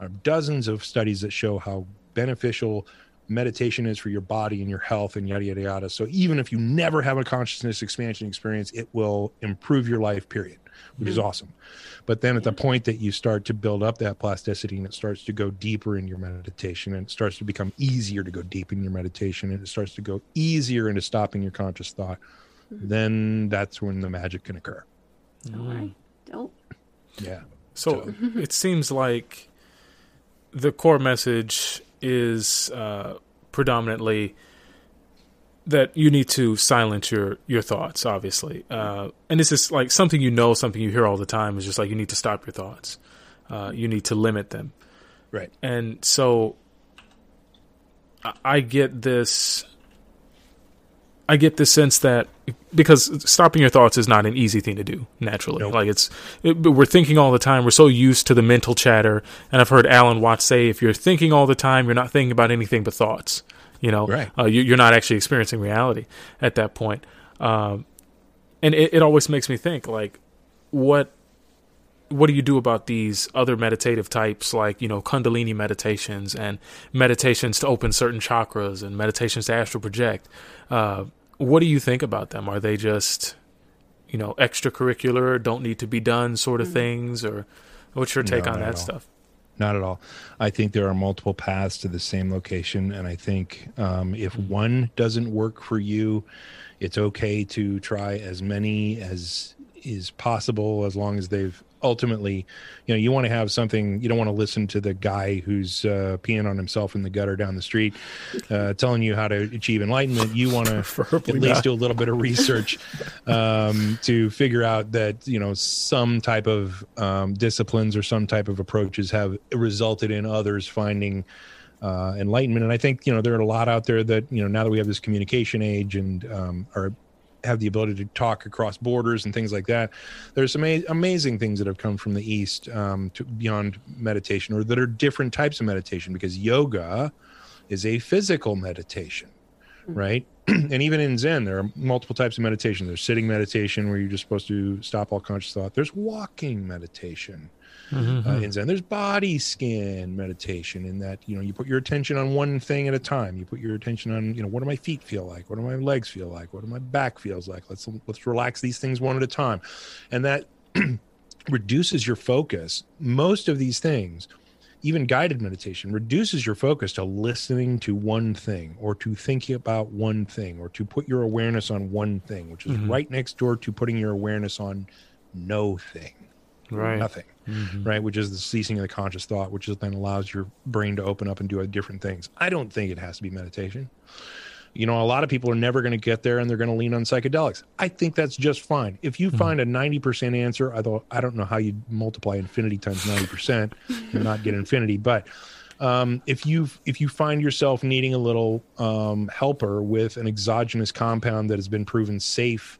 are dozens of studies that show how beneficial meditation is for your body and your health and yada yada yada. So even if you never have a consciousness expansion experience, it will improve your life, period, which is mm-hmm. awesome. But then at the point that you start to build up that plasticity and it starts to go deeper in your meditation and it starts to become easier to go deep in your meditation and it starts to go easier into stopping your conscious thought, mm-hmm. then that's when the magic can occur. All right. Dope. Yeah. So it seems like the core message is uh, predominantly that you need to silence your your thoughts. Obviously, uh, and this is like something you know, something you hear all the time. Is just like you need to stop your thoughts. Uh, you need to limit them. Right. And so I- I get this I get the sense that because stopping your thoughts is not an easy thing to do naturally. Nope. Like it's it, we're thinking all the time. We're so used to the mental chatter. And I've heard Alan Watts say if you're thinking all the time, you're not thinking about anything but thoughts. You know, Right. uh, you, you're not actually experiencing reality at that point. Um, and it, it always makes me think like what what do you do about these other meditative types like you know kundalini meditations and meditations to open certain chakras and meditations to astral project uh, what do you think about them are they just you know extracurricular don't need to be done sort of things or what's your take No, on that stuff Not at all. I think there are multiple paths to the same location. And I think um, if one doesn't work for you, it's okay to try as many as is possible as long as they've ultimately, you know, you want to have something, you don't want to listen to the guy who's uh, peeing on himself in the gutter down the street uh, telling you how to achieve enlightenment. You want to at least not. do a little bit of research um, to figure out that you know some type of um, disciplines or some type of approaches have resulted in others finding uh, enlightenment. And I think you know there are a lot out there that you know now that we have this communication age and um, are have the ability to talk across borders and things like that. There's some ama- amazing things that have come from the East um, to beyond meditation, or that are different types of meditation, because yoga is a physical meditation right? and even in Zen, there are multiple types of meditation. There's sitting meditation where you're just supposed to stop all conscious thought. There's walking meditation uh, in Zen. There's body scan meditation in that you know you put your attention on one thing at a time. You put your attention on you know what do my feet feel like? What do my legs feel like? What do my back feels like? Let's let's relax these things one at a time, and that reduces your focus. Most of these things even guided meditation reduces your focus to listening to one thing or to thinking about one thing or to put your awareness on one thing which is right next door to putting your awareness on no thing right. Nothing. Right which is the ceasing of the conscious thought which is then allows your brain to open up and do different things. I don't think it has to be meditation. You know a lot of people are never going to get there and they're going to lean on psychedelics. I think that's just fine. If you find a 90% answer i don't i don't know how you multiply infinity times 90% and not get infinity but um, if you if you find yourself needing a little um, helper with an exogenous compound that has been proven safe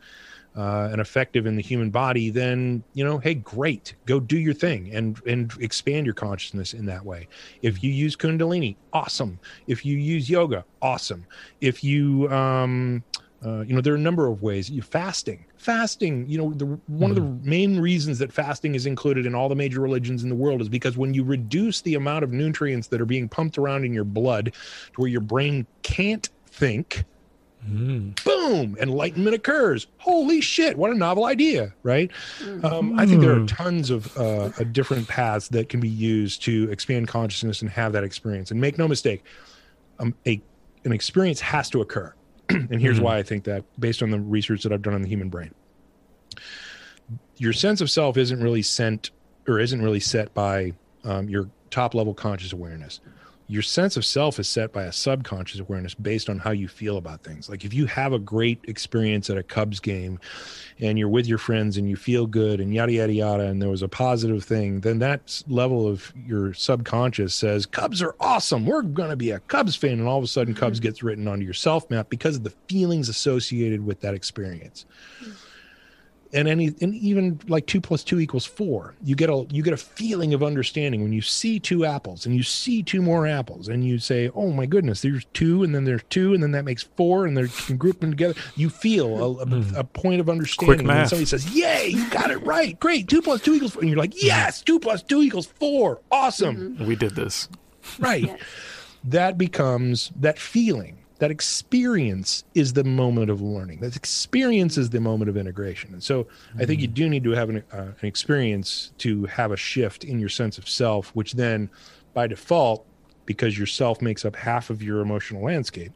uh, and effective in the human body, then you know, hey, great, go do your thing and and expand your consciousness in that way. If you use Kundalini, awesome. If you use yoga, awesome. If you um, uh, you know, there are a number of ways. You fasting, fasting. You know, the one of the main reasons that fasting is included in all the major religions in the world is because when you reduce the amount of nutrients that are being pumped around in your blood to where your brain can't think, boom, enlightenment occurs. Holy shit, what a novel idea, right? Um, I think there are tons of uh, different paths that can be used to expand consciousness and have that experience. And make no mistake, um, a an experience has to occur. and here's why I think that, based on the research that I've done on the human brain, your sense of self isn't really sent or isn't really set by um, your top level conscious awareness. Your sense of self is set by a subconscious awareness based on how you feel about things. Like if you have a great experience at a Cubs game and you're with your friends and you feel good and yada, yada, yada, and there was a positive thing, then that level of your subconscious says, Cubs are awesome. We're going to be a Cubs fan. And all of a sudden, Cubs mm-hmm. gets written onto your self map because of the feelings associated with that experience mm-hmm. And any and even like two plus two equals four. You get a you get a feeling of understanding when you see two apples and you see two more apples and you say oh my goodness there's two and then there's two and then that makes four and they're group them together. You feel a, a, hmm. a point of understanding and then math. somebody says yay you got it right. Great two plus two equals four. And you're like mm-hmm. yes two plus two equals four. Awesome. Mm-hmm. We did this. right. Yes. that becomes that feeling that experience is the moment of learning. That experience is the moment of integration. And so i think you do need to have an, uh, an experience to have a shift in your sense of self which then by default because your self makes up half of your emotional landscape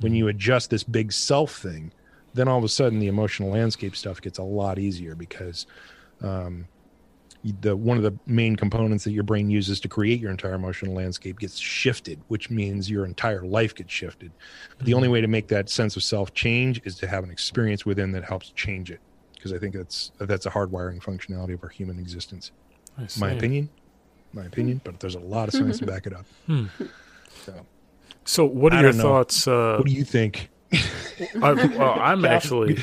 when you adjust this big self thing then all of a sudden the emotional landscape stuff gets a lot easier because um, the one of the main components that your brain uses to create your entire emotional landscape gets shifted, which means your entire life gets shifted. But the only way to make that sense of self change is to have an experience within that helps change it. Because I think that's that's a hardwiring functionality of our human existence. My opinion, my opinion, but there's a lot of science to back it up. Hmm. So, So, what are your thoughts? Uh, what do you think? I, well, I'm actually.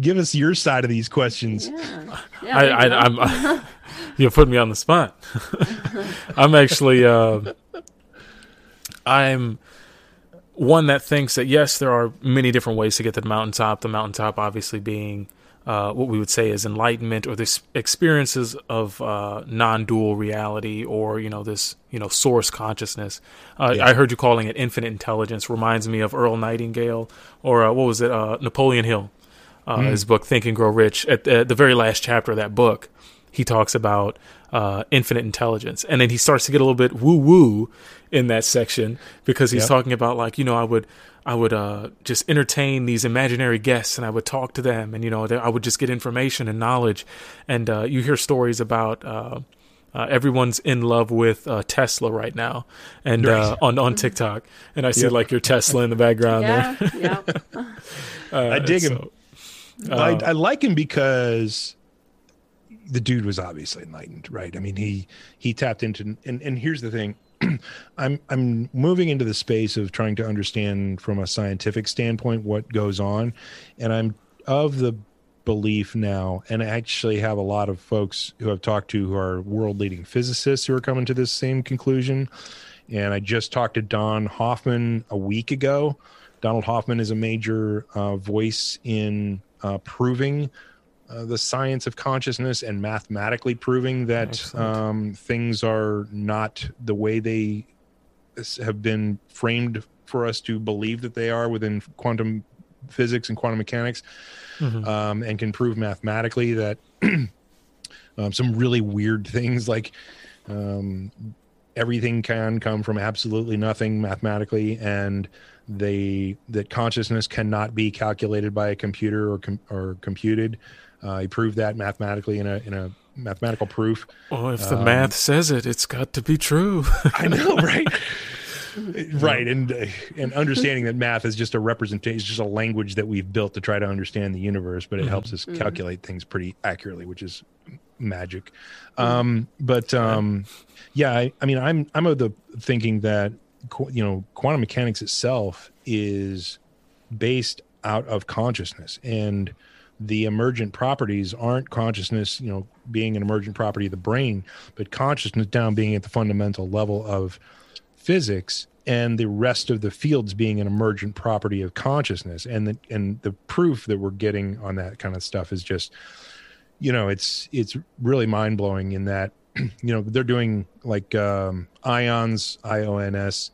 Give us your side of these questions. Yeah. Yeah, I, there you go. I, I'm. you put me on the spot. I'm actually. Uh, I'm one that thinks that yes, there are many different ways to get to the mountaintop. The mountaintop, obviously, being uh, what we would say is enlightenment or this experiences of uh, non-dual reality, or you know this you know source consciousness. Uh, Yeah. I heard you calling it infinite intelligence. Reminds me of Earl Nightingale, or uh, what was it? Uh, Napoleon Hill. Uh, His book Think and Grow Rich. At the, the very last chapter of that book, he talks about uh, infinite intelligence, and then he starts to get a little bit woo woo in that section because he's Yep. talking about like you know I would I would uh, just entertain these imaginary guests and I would talk to them and you know I would just get information and knowledge, and uh, you hear stories about. Uh, uh, everyone's in love with uh, Tesla right now, and uh, on on TikTok, and I see Yep. like your Tesla in the background yeah, there. yeah. Uh, I dig so- him. I, I like him because the dude was obviously enlightened, right? I mean, he he tapped into and and here's the thing. I'm I'm moving into the space of trying to understand from a scientific standpoint what goes on, and I'm of the belief now, and I actually have a lot of folks who I've talked to who are world leading physicists who are coming to this same conclusion. And I just talked to Don Hoffman a week ago. Donald Hoffman is a major uh, voice in uh, proving uh, the science of consciousness and mathematically proving that um, things are not the way they have been framed for us to believe that they are within quantum physics and quantum mechanics, Mhm. um, and can prove mathematically that um, some really weird things like um, everything can come from absolutely nothing mathematically, and they that consciousness cannot be calculated by a computer or com- or computed. Uh, he proved that mathematically in a in a mathematical proof. Well, if the Um, math says it, it's got to be true. I know, right? right, and uh, and understanding that math is just a representation, it's just a language that we've built to try to understand the universe, but it helps us calculate things pretty accurately, which is magic. Um, but um, yeah, I, I mean, I'm I'm of the thinking that you know quantum mechanics itself is based out of consciousness and the emergent properties aren't consciousness you know being an emergent property of the brain but consciousness down being at the fundamental level of physics and the rest of the fields being an emergent property of consciousness. And the and the proof that we're getting on that kind of stuff is just you know it's it's really mind-blowing in that you know they're doing like um IONS IONS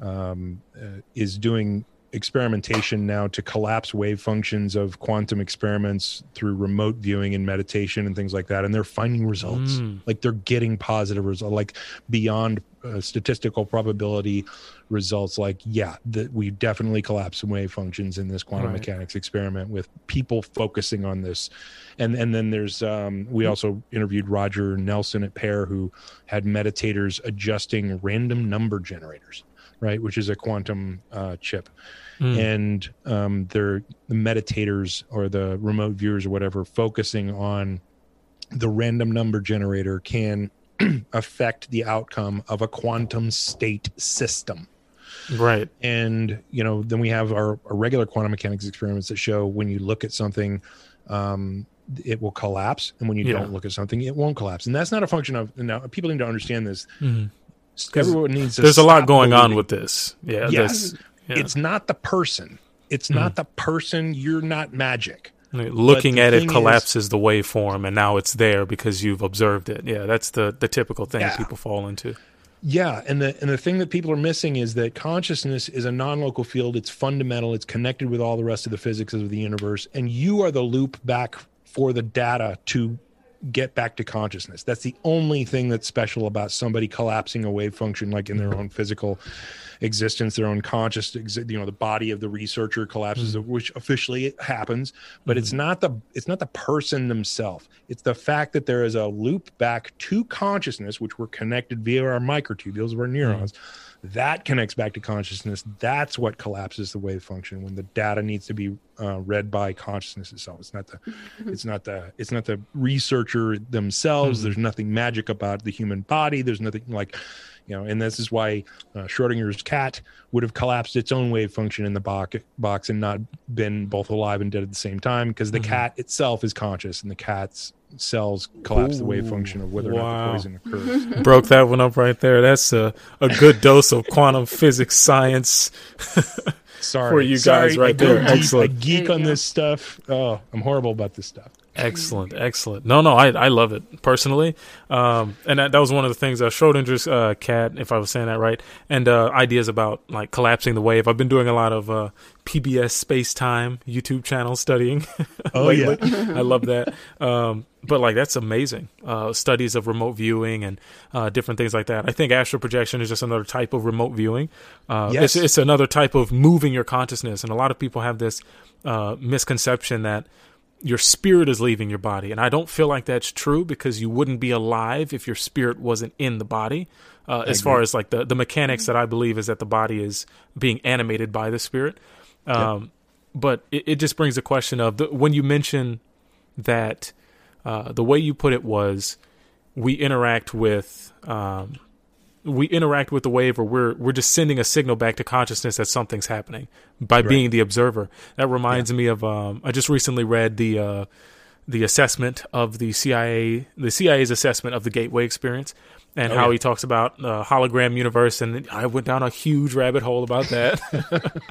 um, uh, is doing experimentation now to collapse wave functions of quantum experiments through remote viewing and meditation and things like that and they're finding results Mm. like they're getting positive results like beyond uh, statistical probability results like yeah that we definitely collapse some wave functions in this quantum Right. mechanics experiment with people focusing on this and and then there's um, we also interviewed roger nelson at PEAR who had meditators adjusting random number generators right which is a quantum uh, chip Mm. and um, they're the meditators or the remote viewers or whatever focusing on the random number generator can affect the outcome of a quantum state system Right. and you know then we have our, our regular quantum mechanics experiments that show when you look at something um, it will collapse, and when you Yeah. don't look at something, it won't collapse. And that's not a function of now. People need to understand this. Mhm. Everyone needs. There's a lot going on with this. Yeah. Yes. this- yeah. Mm-hmm. It's not the person. It's not the person. You're not magic. looking at it it is- collapses the waveform and now it's there because you've observed it yeah that's the the typical thing Yeah. people fall into Yeah, and the and the thing that people are missing is that consciousness is a non-local field. It's fundamental. It's connected with all the rest of the physics of the universe, and you are the loop back for the data to get back to consciousness. That's the only thing that's special about somebody collapsing a wave function, like in their own physical existence, their own conscious, you know, the body of the researcher collapses, mm-hmm. which officially happens. But it's mm-hmm. not the it's not the person themselves. It's the fact that there is a loop back to consciousness, which we're connected via our microtubules of our neurons. Mm-hmm. That connects back to consciousness. That's what collapses the wave function when the data needs to be uh, read by consciousness itself. It's not the, it's not the, it's not the researcher themselves. There's nothing magic about the human body. There's nothing like, you know, and this is why uh, Schrodinger's cat would have collapsed its own wave function in the box, box and not been both alive and dead at the same time because the cat itself is conscious and the cat's cells collapse the wave function of whether or not the poison occurs. broke that one up right there that's a, a good dose of quantum physics science Sorry, For you guys Sorry, right there. deep- Excellent. I geek on this stuff. Oh, I'm horrible about this stuff. Excellent, excellent. No, no, I I love it personally, um, and that, that was one of the things. Uh, Schrodinger's uh, cat, if I was saying that right, and uh, ideas about like collapsing the wave. I've been doing a lot of uh, PBS Space Time YouTube channel studying. Oh, lately. I love that. Um, but like that's amazing. Uh, studies of remote viewing and uh, different things like that. I think astral projection is just another type of remote viewing. Uh, Yes. it's, it's another type of moving your consciousness, and a lot of people have this uh, misconception that your spirit is leaving your body. And I don't feel like that's true because you wouldn't be alive if your spirit wasn't in the body. Uh, as far as like the, the mechanics that I believe is that the body is being animated by the spirit. Um, But it, it just brings a question of the, when you mention that uh, the way you put it was we interact with um, we interact with the wave or we're we're just sending a signal back to consciousness that something's happening by being the observer. That reminds me of um, i just recently read the uh, the assessment of the cia the cia's assessment of the gateway experience and Oh, how yeah. he talks about uh, hologram universe and i went down a huge rabbit hole about that.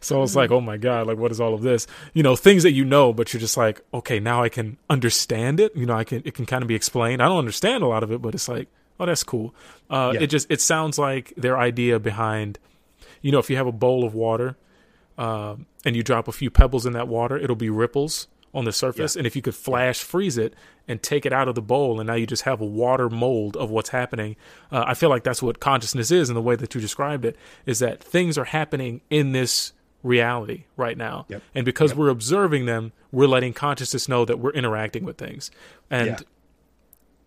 So i was like oh my god like what is all of this? You know things that you know but you're just like okay now i can understand it. You know i can it can kind of be explained. I don't understand a lot of it but it's like oh that's cool. Uh, Yeah. it just it sounds like their idea behind you know if you have a bowl of water um, and you drop a few pebbles in that water it'll be ripples on the surface. And if you could flash freeze it and take it out of the bowl and now you just have a water mold of what's happening uh, i feel like that's what consciousness is in the way that you described it is that things are happening in this reality right now. Yep. and because we're observing them we're letting consciousness know that we're interacting with things. And Yeah.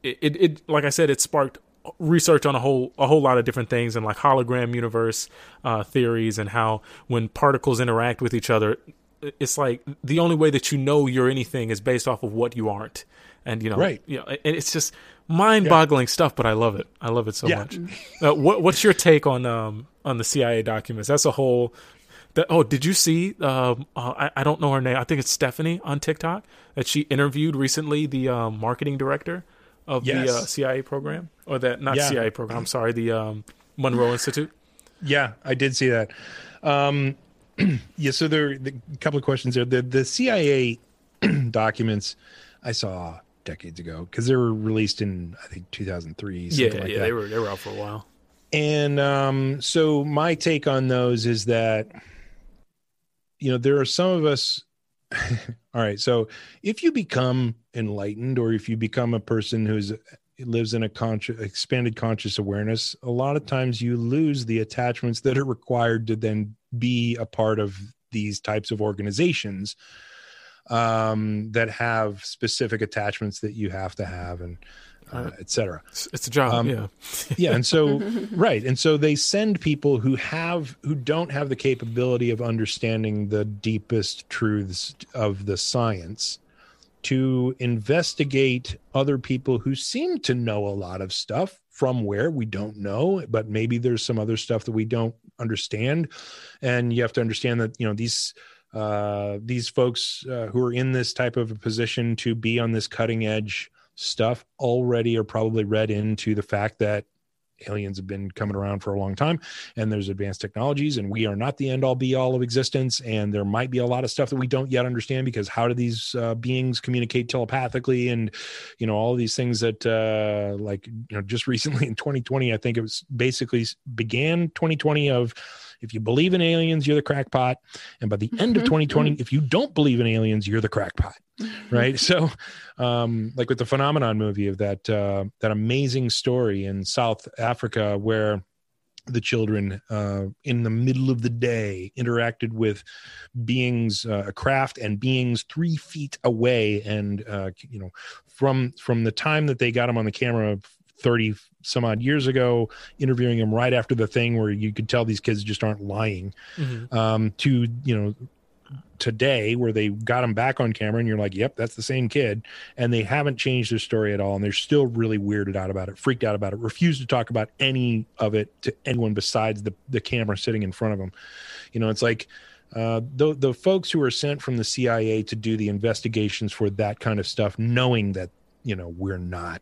It, it, it like I said, it sparked research on a whole a whole lot of different things and like hologram universe uh, theories and how when particles interact with each other, it's like the only way that you know you're anything is based off of what you aren't, and you know, Right. You know, and it's just mind-boggling stuff, but I love it. I love it so Yeah. much. Uh, what what's your take on um on the CIA documents? That's a whole. That, oh, did you see? Um, uh, I, I don't know her name. I think it's Stephanie on TikTok that she interviewed recently. The um, marketing director of the uh, CIA program, or that not Yeah. CIA program. I'm sorry, the um, Monroe Institute. Yeah, I did see that. Um, yeah, so there the, a couple of questions there. The the CIA documents I saw decades ago because they were released in I think 2003. Something Yeah, like yeah, that. they were they were out for a while. And um, so my take on those is that, you know, there are some of us. all right. So if you become enlightened or if you become a person who's lives in a conscious, expanded conscious awareness, a lot of times you lose the attachments that are required to then be a part of these types of organizations um, that have specific attachments that you have to have and uh, et cetera It's, it's a job. Um, yeah, yeah and so right and so they send people who have who don't have the capability of understanding the deepest truths of the science to investigate other people who seem to know a lot of stuff from where we don't know but maybe there's some other stuff that we don't understand and you have to understand that you know these uh, these folks uh, who are in this type of a position to be on this cutting edge stuff already are probably read into the fact that aliens have been coming around for a long time and there's advanced technologies and we are not the end all be all of existence. And there might be a lot of stuff that we don't yet understand because how do these uh, beings communicate telepathically and you know all these things that uh, like you know just recently in 2020 i think it was basically began 2020 of if you believe in aliens, you're the crackpot. And by the end of 2020, if you don't believe in aliens, you're the crackpot. Right. so, um, like with the Phenomenon movie of that, uh, that amazing story in South Africa where the children uh, in the middle of the day interacted with beings uh, a craft and beings three feet away and uh, you know from from the time that they got them on the camera 30 some odd years ago, interviewing him right after the thing where you could tell these kids just aren't lying, mm-hmm. um, to, you know, today where they got him back on camera and you're like, yep, that's the same kid. And they haven't changed their story at all. And they're still really weirded out about it, freaked out about it, refused to talk about any of it to anyone besides the, the camera sitting in front of them. You know, it's like, uh, the the folks who are sent from the CIA to do the investigations for that kind of stuff, knowing that you know we're not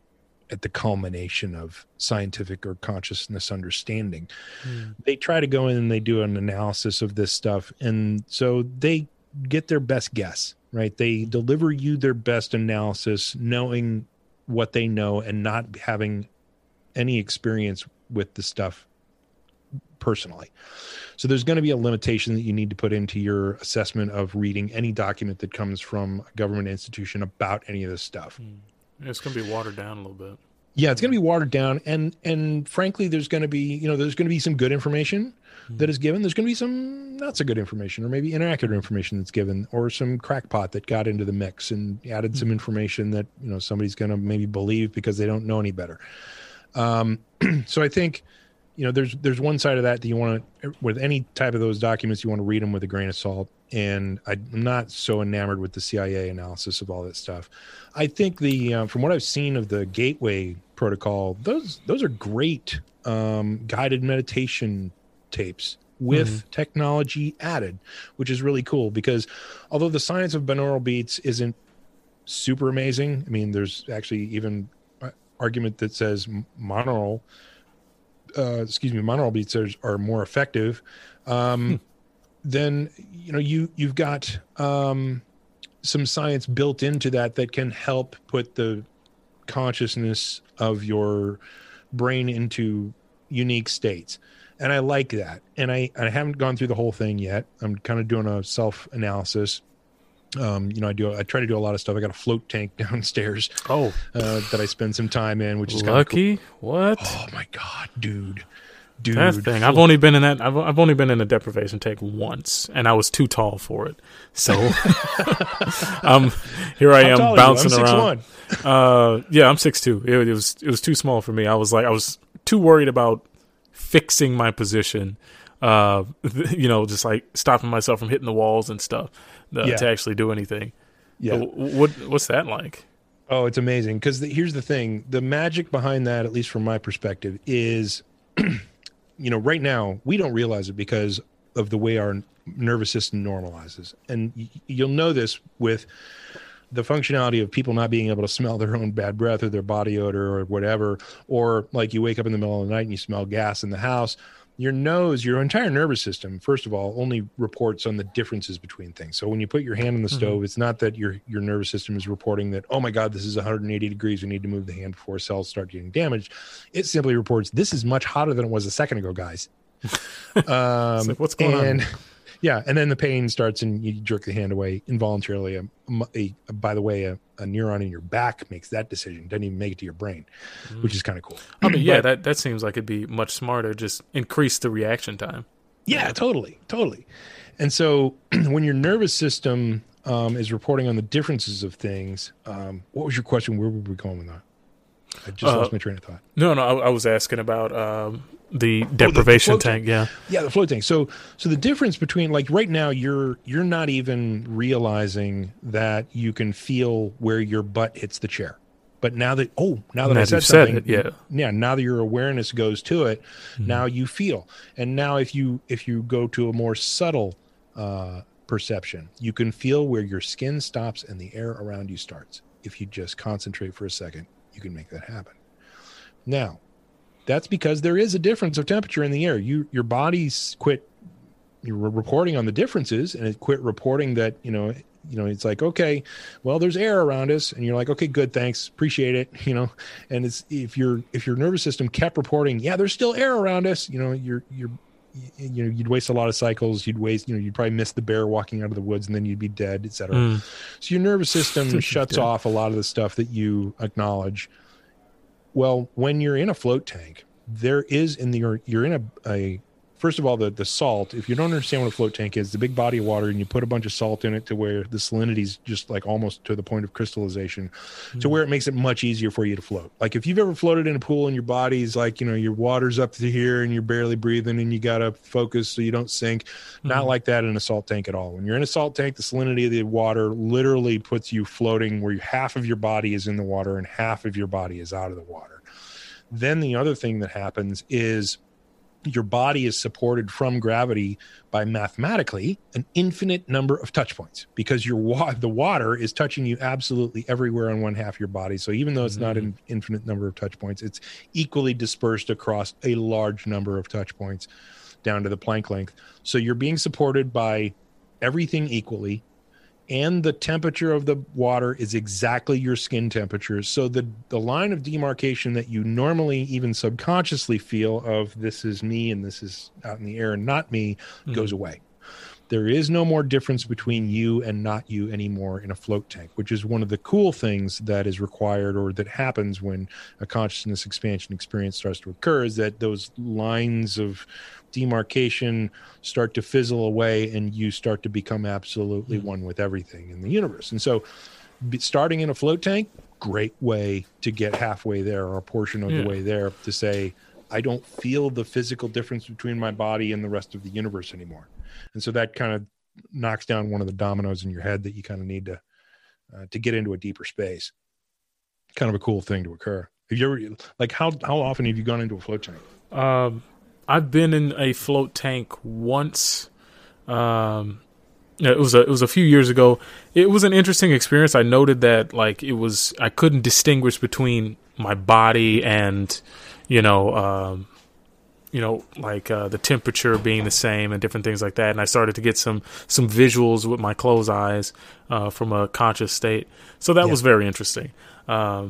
at the culmination of scientific or consciousness understanding. Mm. They try to go in and they do an analysis of this stuff. And so they get their best guess, right? They deliver you their best analysis, knowing what they know and not having any experience with the stuff personally. So there's going to be a limitation that you need to put into your assessment of reading any document that comes from a government institution about any of this stuff. Mm. It's going to be watered down a little bit. Yeah, it's going to be watered down, and and frankly, there's going to be you know there's going to be some good information mm-hmm. that is given. There's going to be some not so good information, or maybe inaccurate information that's given, or some crackpot that got into the mix and added mm-hmm. some information that you know somebody's going to maybe believe because they don't know any better. Um, so I think you know there's there's one side of that that you want to with any type of those documents you want to read them with a grain of salt and i'm not so enamored with the cia analysis of all that stuff i think the uh, from what i've seen of the gateway protocol those those are great um, guided meditation tapes with mm-hmm. technology added which is really cool because although the science of binaural beats isn't super amazing i mean there's actually even argument that says monaural uh, excuse me, monaural beats are, are more effective, um, hmm. Then you know you you've got um, some science built into that that can help put the consciousness of your brain into unique states and i like that and i i haven't gone through the whole thing yet i'm kind of doing a self analysis um, you know, I do. I try to do a lot of stuff. I got a float tank downstairs. Oh, uh, that I spend some time in, which is lucky. Cool. What? Oh my god, dude, dude. That thing. I've only been in that. I've, I've only been in a deprivation tank once, and I was too tall for it. So, um, here I am bouncing around. Uh, yeah, I'm six two. It, it was it was too small for me. I was like, I was too worried about fixing my position. Uh, you know, just like stopping myself from hitting the walls and stuff uh, yeah. to actually do anything. Yeah. So what what's that like? Oh, it's amazing because here's the thing: the magic behind that, at least from my perspective, is, you know, right now we don't realize it because of the way our nervous system normalizes, and you'll know this with the functionality of people not being able to smell their own bad breath or their body odor or whatever, or like you wake up in the middle of the night and you smell gas in the house your nose, your entire nervous system, first of all, only reports on the differences between things. So when you put your hand on the mm-hmm. stove, it's not that your your nervous system is reporting that, oh my God, this is 180 degrees. We need to move the hand before cells start getting damaged. It simply reports this is much hotter than it was a second ago, guys. um, like, what's going and, on? Yeah and then the pain starts and you jerk the hand away involuntarily. A, a, a by the way a, a, neuron in your back makes that decision doesn't even make it to your brain mm. which is kind of cool. I mean yeah but, that, that seems like it'd be much smarter just increase the reaction time. Yeah totally totally. And so when your nervous system um, is reporting on the differences of things um, what was your question? Where were we going with that? I just uh, lost my train of thought. No, no, I, I was asking about um, the deprivation oh, the tank, tank, yeah yeah the float tank so so the difference between like right now you're you're not even realizing that you can feel where your butt hits the chair but now that oh now that now i said something said it, yeah yeah now that your awareness goes to it mm-hmm. now you feel and now if you if you go to a more subtle uh perception. You can feel where your skin stops and the air around you starts. If you just concentrate for a second, you can make that happen. Now, that's because there is a difference of temperature in the air. You your body's quit you're reporting on the differences and it quit reporting that, you know, you know, it's like, okay, well, there's air around us, and you're like, okay, good, thanks, appreciate it, you know. And it's if your if your nervous system kept reporting, yeah, there's still air around us, you know, you're you're you know you'd waste a lot of cycles you'd waste you know you'd probably miss the bear walking out of the woods and then you'd be dead etc Mm. so your nervous system shuts off a lot of the stuff that you acknowledge well when you're in a float tank there is in the you're, in a, a first of all the the salt if you don't understand what a float tank is the big body of water and you put a bunch of salt in it to where the salinity is just like almost to the point of crystallization to hmm. where it makes it much easier for you to float. Like if you've ever floated in a pool and your body's like you know your water's up to here and you're barely breathing and you got to focus so you don't sink not hmm. like that in a salt tank at all. When you're in a salt tank the salinity of the water literally puts you floating where half of your body is in the water and half of your body is out of the water. Then the other thing that happens is your body is supported from gravity by mathematically an infinite number of touch points because your wa- the water is touching you absolutely everywhere on one half your body. So even though it's not an mm-hmm. infinite number of touch points it's equally dispersed across a large number of touch points down to the Planck length. So you're being supported by everything equally and the temperature of the water is exactly your skin temperature. So the the line of demarcation that you normally even subconsciously feel of this is me and this is out in the air and not me mm-hmm. goes away. There is no more difference between you and not you anymore in a float tank, which is one of the cool things that is required or that happens when a consciousness expansion experience starts to occur is that those lines of demarcation start to fizzle away and you start to become absolutely mm-hmm. one with everything in the universe. And so starting in a float tank, great way to get halfway there or a portion of Yeah. the way there to say, I don't feel the physical difference between my body and the rest of the universe anymore. And so that kind of knocks down one of the dominoes in your head that you kind of need to uh, to get into a deeper space. Kind of a cool thing to occur. Have you ever like how how often have you gone into a float tank? Um, I've been in a float tank once. Um, it was a it was a few years ago. It was an interesting experience. I noted that like it was I couldn't distinguish between my body and you know um, you know like uh, the temperature being the same and different things like that. And I started to get some some visuals with my closed eyes uh, from a conscious state. So that Yeah. was very interesting. Um,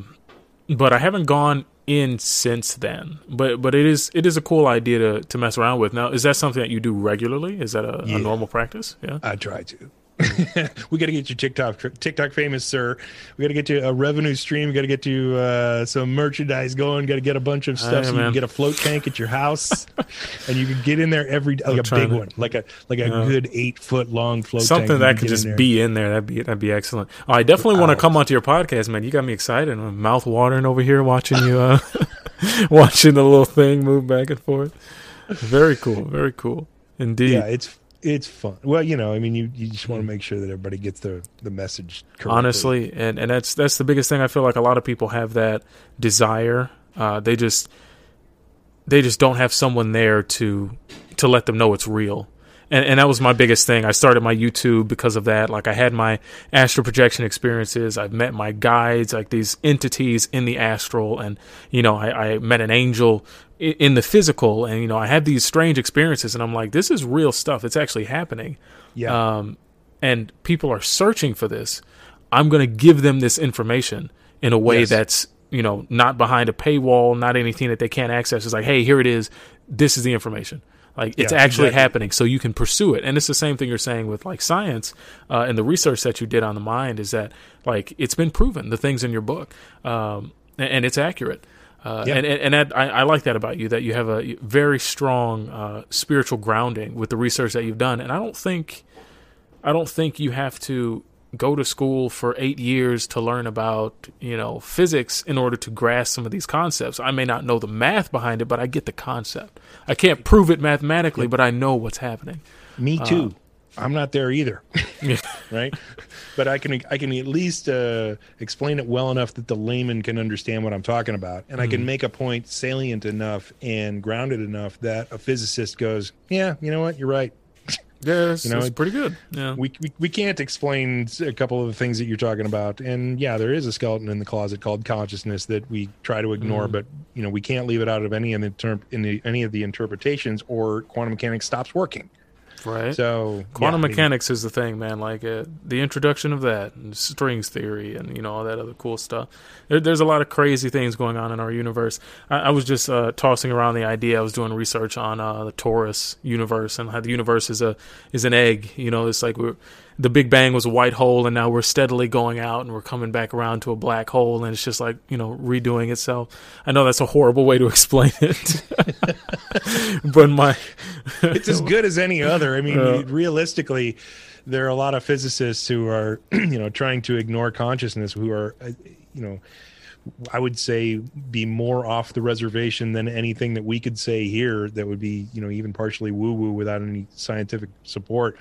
but I haven't gone in since then. But but it is it is a cool idea to to mess around with. Now, is that something that you do regularly? Is that a, Yeah. a normal practice? Yeah. I try to. we got to get you TikTok TikTok famous, sir. We got to get you a revenue stream. We got to get you uh, some merchandise going. Got to get a bunch of stuff so you man. can get a float tank at your house, and you can get in there every like I'm a big to- one, like a like a Yeah. good eight foot long float tank. Something you that could get in just be in there. That'd be that'd be excellent. Oh, I definitely want to come onto your podcast, man. You got me excited. I'm mouth watering over here watching you uh watching the little thing move back and forth. Very cool. Very cool. Indeed. Yeah, it's it's fun. Well, you know, I mean, you, you just want to make sure that everybody gets the the message. Correctly. honestly and and that's that's the biggest thing i feel like a lot of people have that desire uh they just they just don't have someone there to to let them know it's real and, and that was my biggest thing i started my youtube because of that like i had my astral projection experiences i've met my guides like these entities in the astral and you know i, I met an angel in the physical and you know i have these strange experiences and i'm like this is real stuff it's actually happening yeah, um, and people are searching for this, I'm going to give them this information in a way Yes. that's you know not behind a paywall, not anything that they can't access. It's like, hey, here it is. This is the information. Like it's Yeah, actually exactly. happening, so you can pursue it. And it's the same thing you're saying with like science uh, and the research that you did on the mind is that like it's been proven the things in your book, um, and, and it's accurate. Uh, Yeah. And and, and I, I like that about you that you have a very strong uh, spiritual grounding with the research that you've done. And I don't think I don't think you have to go to school for eight years to learn about you know physics in order to grasp some of these concepts. I may not know the math behind it, but I get the concept. I can't prove it mathematically, but I know what's happening. me too. I'm not there either, right? But I can I can at least uh, explain it well enough that the layman can understand what I'm talking about, and I can make a point salient enough and grounded enough that a physicist goes, "Yeah, you know what? You're right." Yeah, it's, You know, it's pretty good. Yeah. we, we we can't explain a couple of the things that you're talking about and yeah there is a skeleton in the closet called consciousness that we try to ignore but you know we can't leave it out of any of the term in the any of the interpretations or quantum mechanics stops working right. so Quantum yeah, I mean, mechanics is the thing, man. Like uh, the introduction of that, and strings theory, and you know all that other cool stuff. There, there's a lot of crazy things going on in our universe. I, I was just uh, tossing around the idea. I was doing research on uh, the torus universe and how the universe is a is an egg. You know, it's like we're the Big Bang was a white hole, and now we're steadily going out, and we're coming back around to a black hole, and it's just like you know redoing itself. I know that's a horrible way to explain it, but my it's as good as any other i mean Yeah. realistically there are a lot of physicists who are you know trying to ignore consciousness who are uh, you know I would say be more off the reservation than anything that we could say here that would be, you know, even partially woo woo without any scientific support.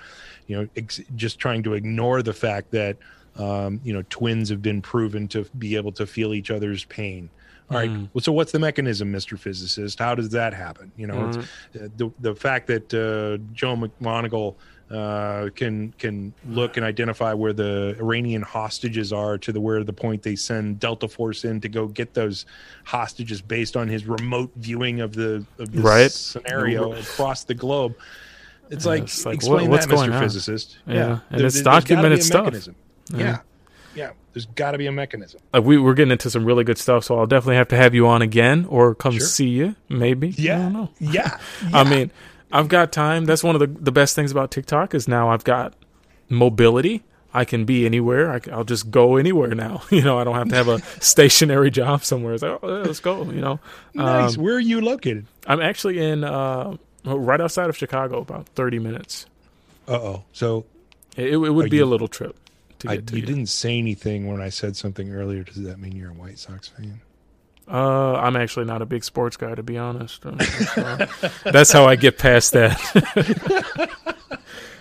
You know, ex- just trying to ignore the fact that, um, you know, twins have been proven to be able to feel each other's pain. All right. Mm. Well, so what's the mechanism, Mr. Physicist? How does that happen? You know, it's, uh, the the fact that uh, Joe McMoneagle uh, can can look and identify where the Iranian hostages are to the where the point they send Delta Force in to go get those hostages based on his remote viewing of the of this Right. scenario across the globe. It's Yeah, like, it's like, explain what- what's that, Mr. on? Physicist. Yeah, and There- it's there's documented stuff. mechanism. Yeah. Yeah, There's got to be a mechanism. like we we're getting into some really good stuff, so I'll definitely have to have you on again or come Sure. see you. Maybe. Yeah, I don't know. yeah. I mean, I've got time. That's one of the the best things about TikTok is now I've got mobility. I can be anywhere. I, will just go anywhere now. You know, I don't have to have a stationary job somewhere. It's like, oh, let's go. You know, nice. Um, Where are you located? I'm actually in uh, right outside of Chicago, about 30 minutes. Uh oh. So It, it would be you- a little trip to I, get to you you. didn't say anything when I said something earlier. Does that mean you're a White Sox fan? Uh, I'm actually not a big sports guy, to be honest. Uh, so that's how I get past that.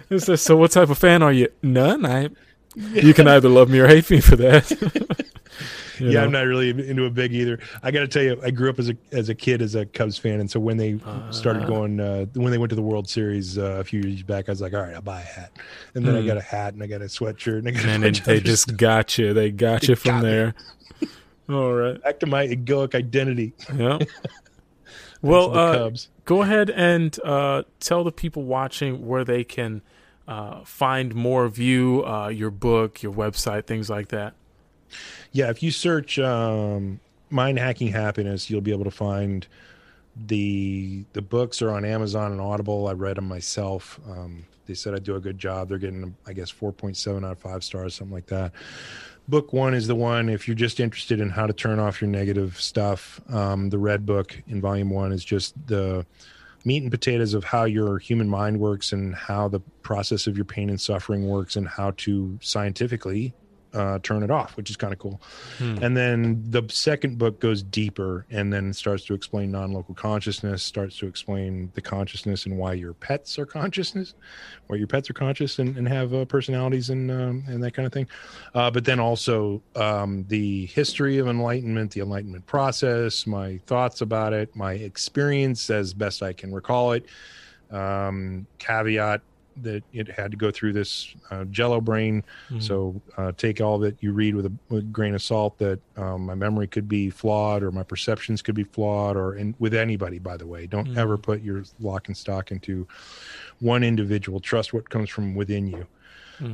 It's so, what type of fan are you? None. I. You can either love me or hate me for that. Yeah, know? I'm not really into a big either. I got to tell you, I grew up as a as a kid as a Cubs fan, and so when they started going, uh, when they went to the World Series uh, a few years back, I was like, all right, I'll buy a hat, and then I Mm. got a hat and I got a sweatshirt, and I got a and they just got you. They got They you from got there. All right. back to my egoic identity. Yeah. Well, uh, Cubs. go ahead and uh, tell the people watching where they can uh, find more of you, uh, your book, your website, things like that. Yeah, if you search um, "Mind Hacking Happiness," you'll be able to find the the books are on Amazon and Audible. I read them myself. Um, they said I do a good job. They're getting, I guess, four point seven out of five stars, something like that. Book one is the one if you're just interested in how to turn off your negative stuff. Um, the red book in volume one is just the meat and potatoes of how your human mind works and how the process of your pain and suffering works and how to scientifically uh, turn it off, which is kind of cool. And then the second book goes deeper and then starts to explain non-local consciousness, starts to explain the consciousness and why your pets are consciousness, why your pets are conscious and, and have uh, personalities and um, and that kind of thing. Uh, but then also um, the history of enlightenment, the enlightenment process, my thoughts about it, my experience as best I can recall it. Um, caveat that it had to go through this uh, jello brain. So uh, take all that you read with a, with a grain of salt that um, my memory could be flawed or my perceptions could be flawed or in, with anybody by the way. Don't ever put your lock and stock into one individual. Trust what comes from within you.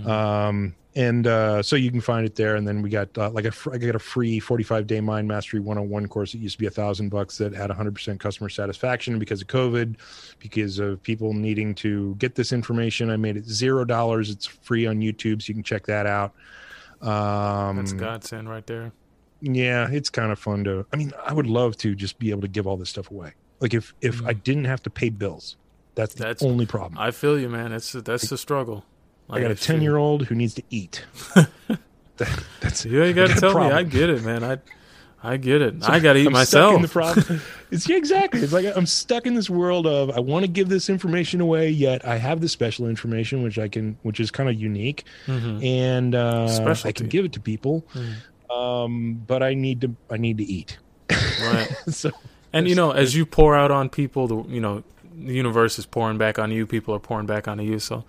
Um, and uh, so you can find it there and then we got uh, like a fr- i got a free 45 day mind mastery 101 course that used to be a thousand bucks that had 100% customer satisfaction because of covid because of people needing to get this information i made it zero dollars it's free on youtube so you can check that out um That's godsend right there. yeah it's kind of fun to i mean i would love to just be able to give all this stuff away like if if i didn't have to pay bills that's the. That's- only problem I feel you, man. That's that's the struggle. I got a 10 year old who needs to eat That- that's Yeah, you got to tell me. I get it, man. I I get it. I got to eat I'm myself. Stuck in the problem. It's yeah, exactly. It's like I'm stuck in this world of I want to give this information away, yet I have this special information which I can, which is kind of unique, and uh, I Mm-hmm. Can give it to people. Um, but I need to, I need to eat. right. so And you know, as you pour out on people, the you know, the universe is pouring back on you. People are pouring back onto you. So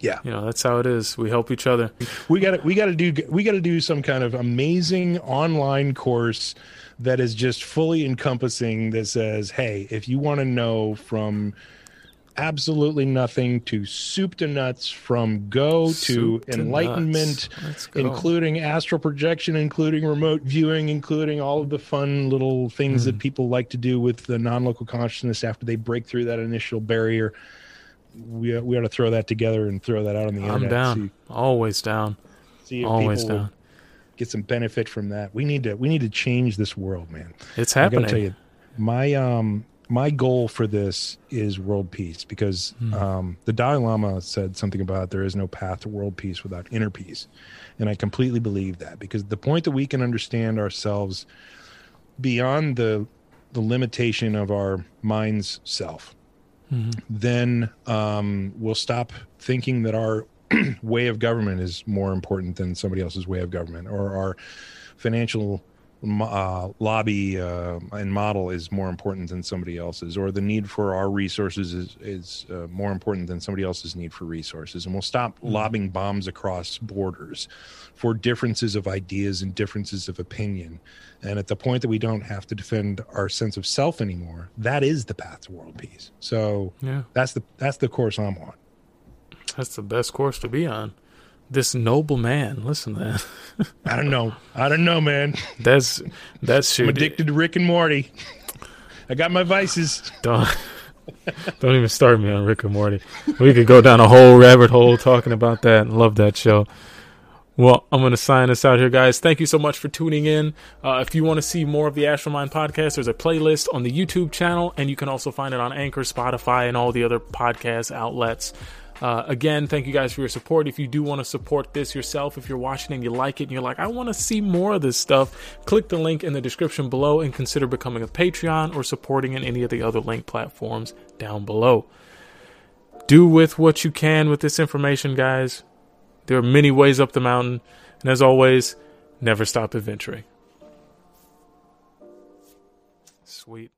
Yeah. you know that's how it is. We help each other. we got to we got to do we got to do some kind of amazing online course that is just fully encompassing that says hey if you want to know from absolutely nothing to soup to nuts from go to Soup to enlightenment nuts. Go. including astral projection including remote viewing including all of the fun little things Hmm. that people like to do with the non-local consciousness after they break through that initial barrier we, we ought to throw that together and throw that out on the I'm internet down. see- Always down. see if Always people down. get some benefit from that. We need to we need to change this world, man. It's happening. I gotta tell you, my um my goal for this is world peace because Hmm. um, the Dalai Lama said something about there is no path to world peace without inner peace, and I completely believe that because the point that we can understand ourselves beyond the the limitation of our mind's self, then um, we'll stop thinking that our way of government is more important than somebody else's way of government, or our financial uh, lobby uh, and model is more important than somebody else's, or the need for our resources is, is uh, more important than somebody else's need for resources. And we'll stop lobbing bombs across borders for differences of ideas and differences of opinion. And at the point that we don't have to defend our sense of self anymore, that is the path to world peace. So Yeah. that's the that's the course I'm on. That's the best course to be on. This noble man. Listen to that. I don't know. I don't know, man. That's that's shit. I'm addicted to Rick and Morty. I got my vices. Don't don't even start me on Rick and Morty. We could go down a whole rabbit hole talking about that. Love that show. Well, I'm going to sign us out here, guys. Thank you so much for tuning in. Uh, if you want to see more of the Astral Mind podcast, there's a playlist on the YouTube channel, and you can also find it on Anchor, Spotify, and all the other podcast outlets. Uh, again, thank you guys for your support. If you do want to support this yourself, if you're watching and you like it and you're like, I want to see more of this stuff, click the link in the description below and consider becoming a Patreon or supporting in any of the other link platforms down below. Do with what you can with this information, guys. There are many ways up the mountain, and as always, never stop adventuring. Sweet.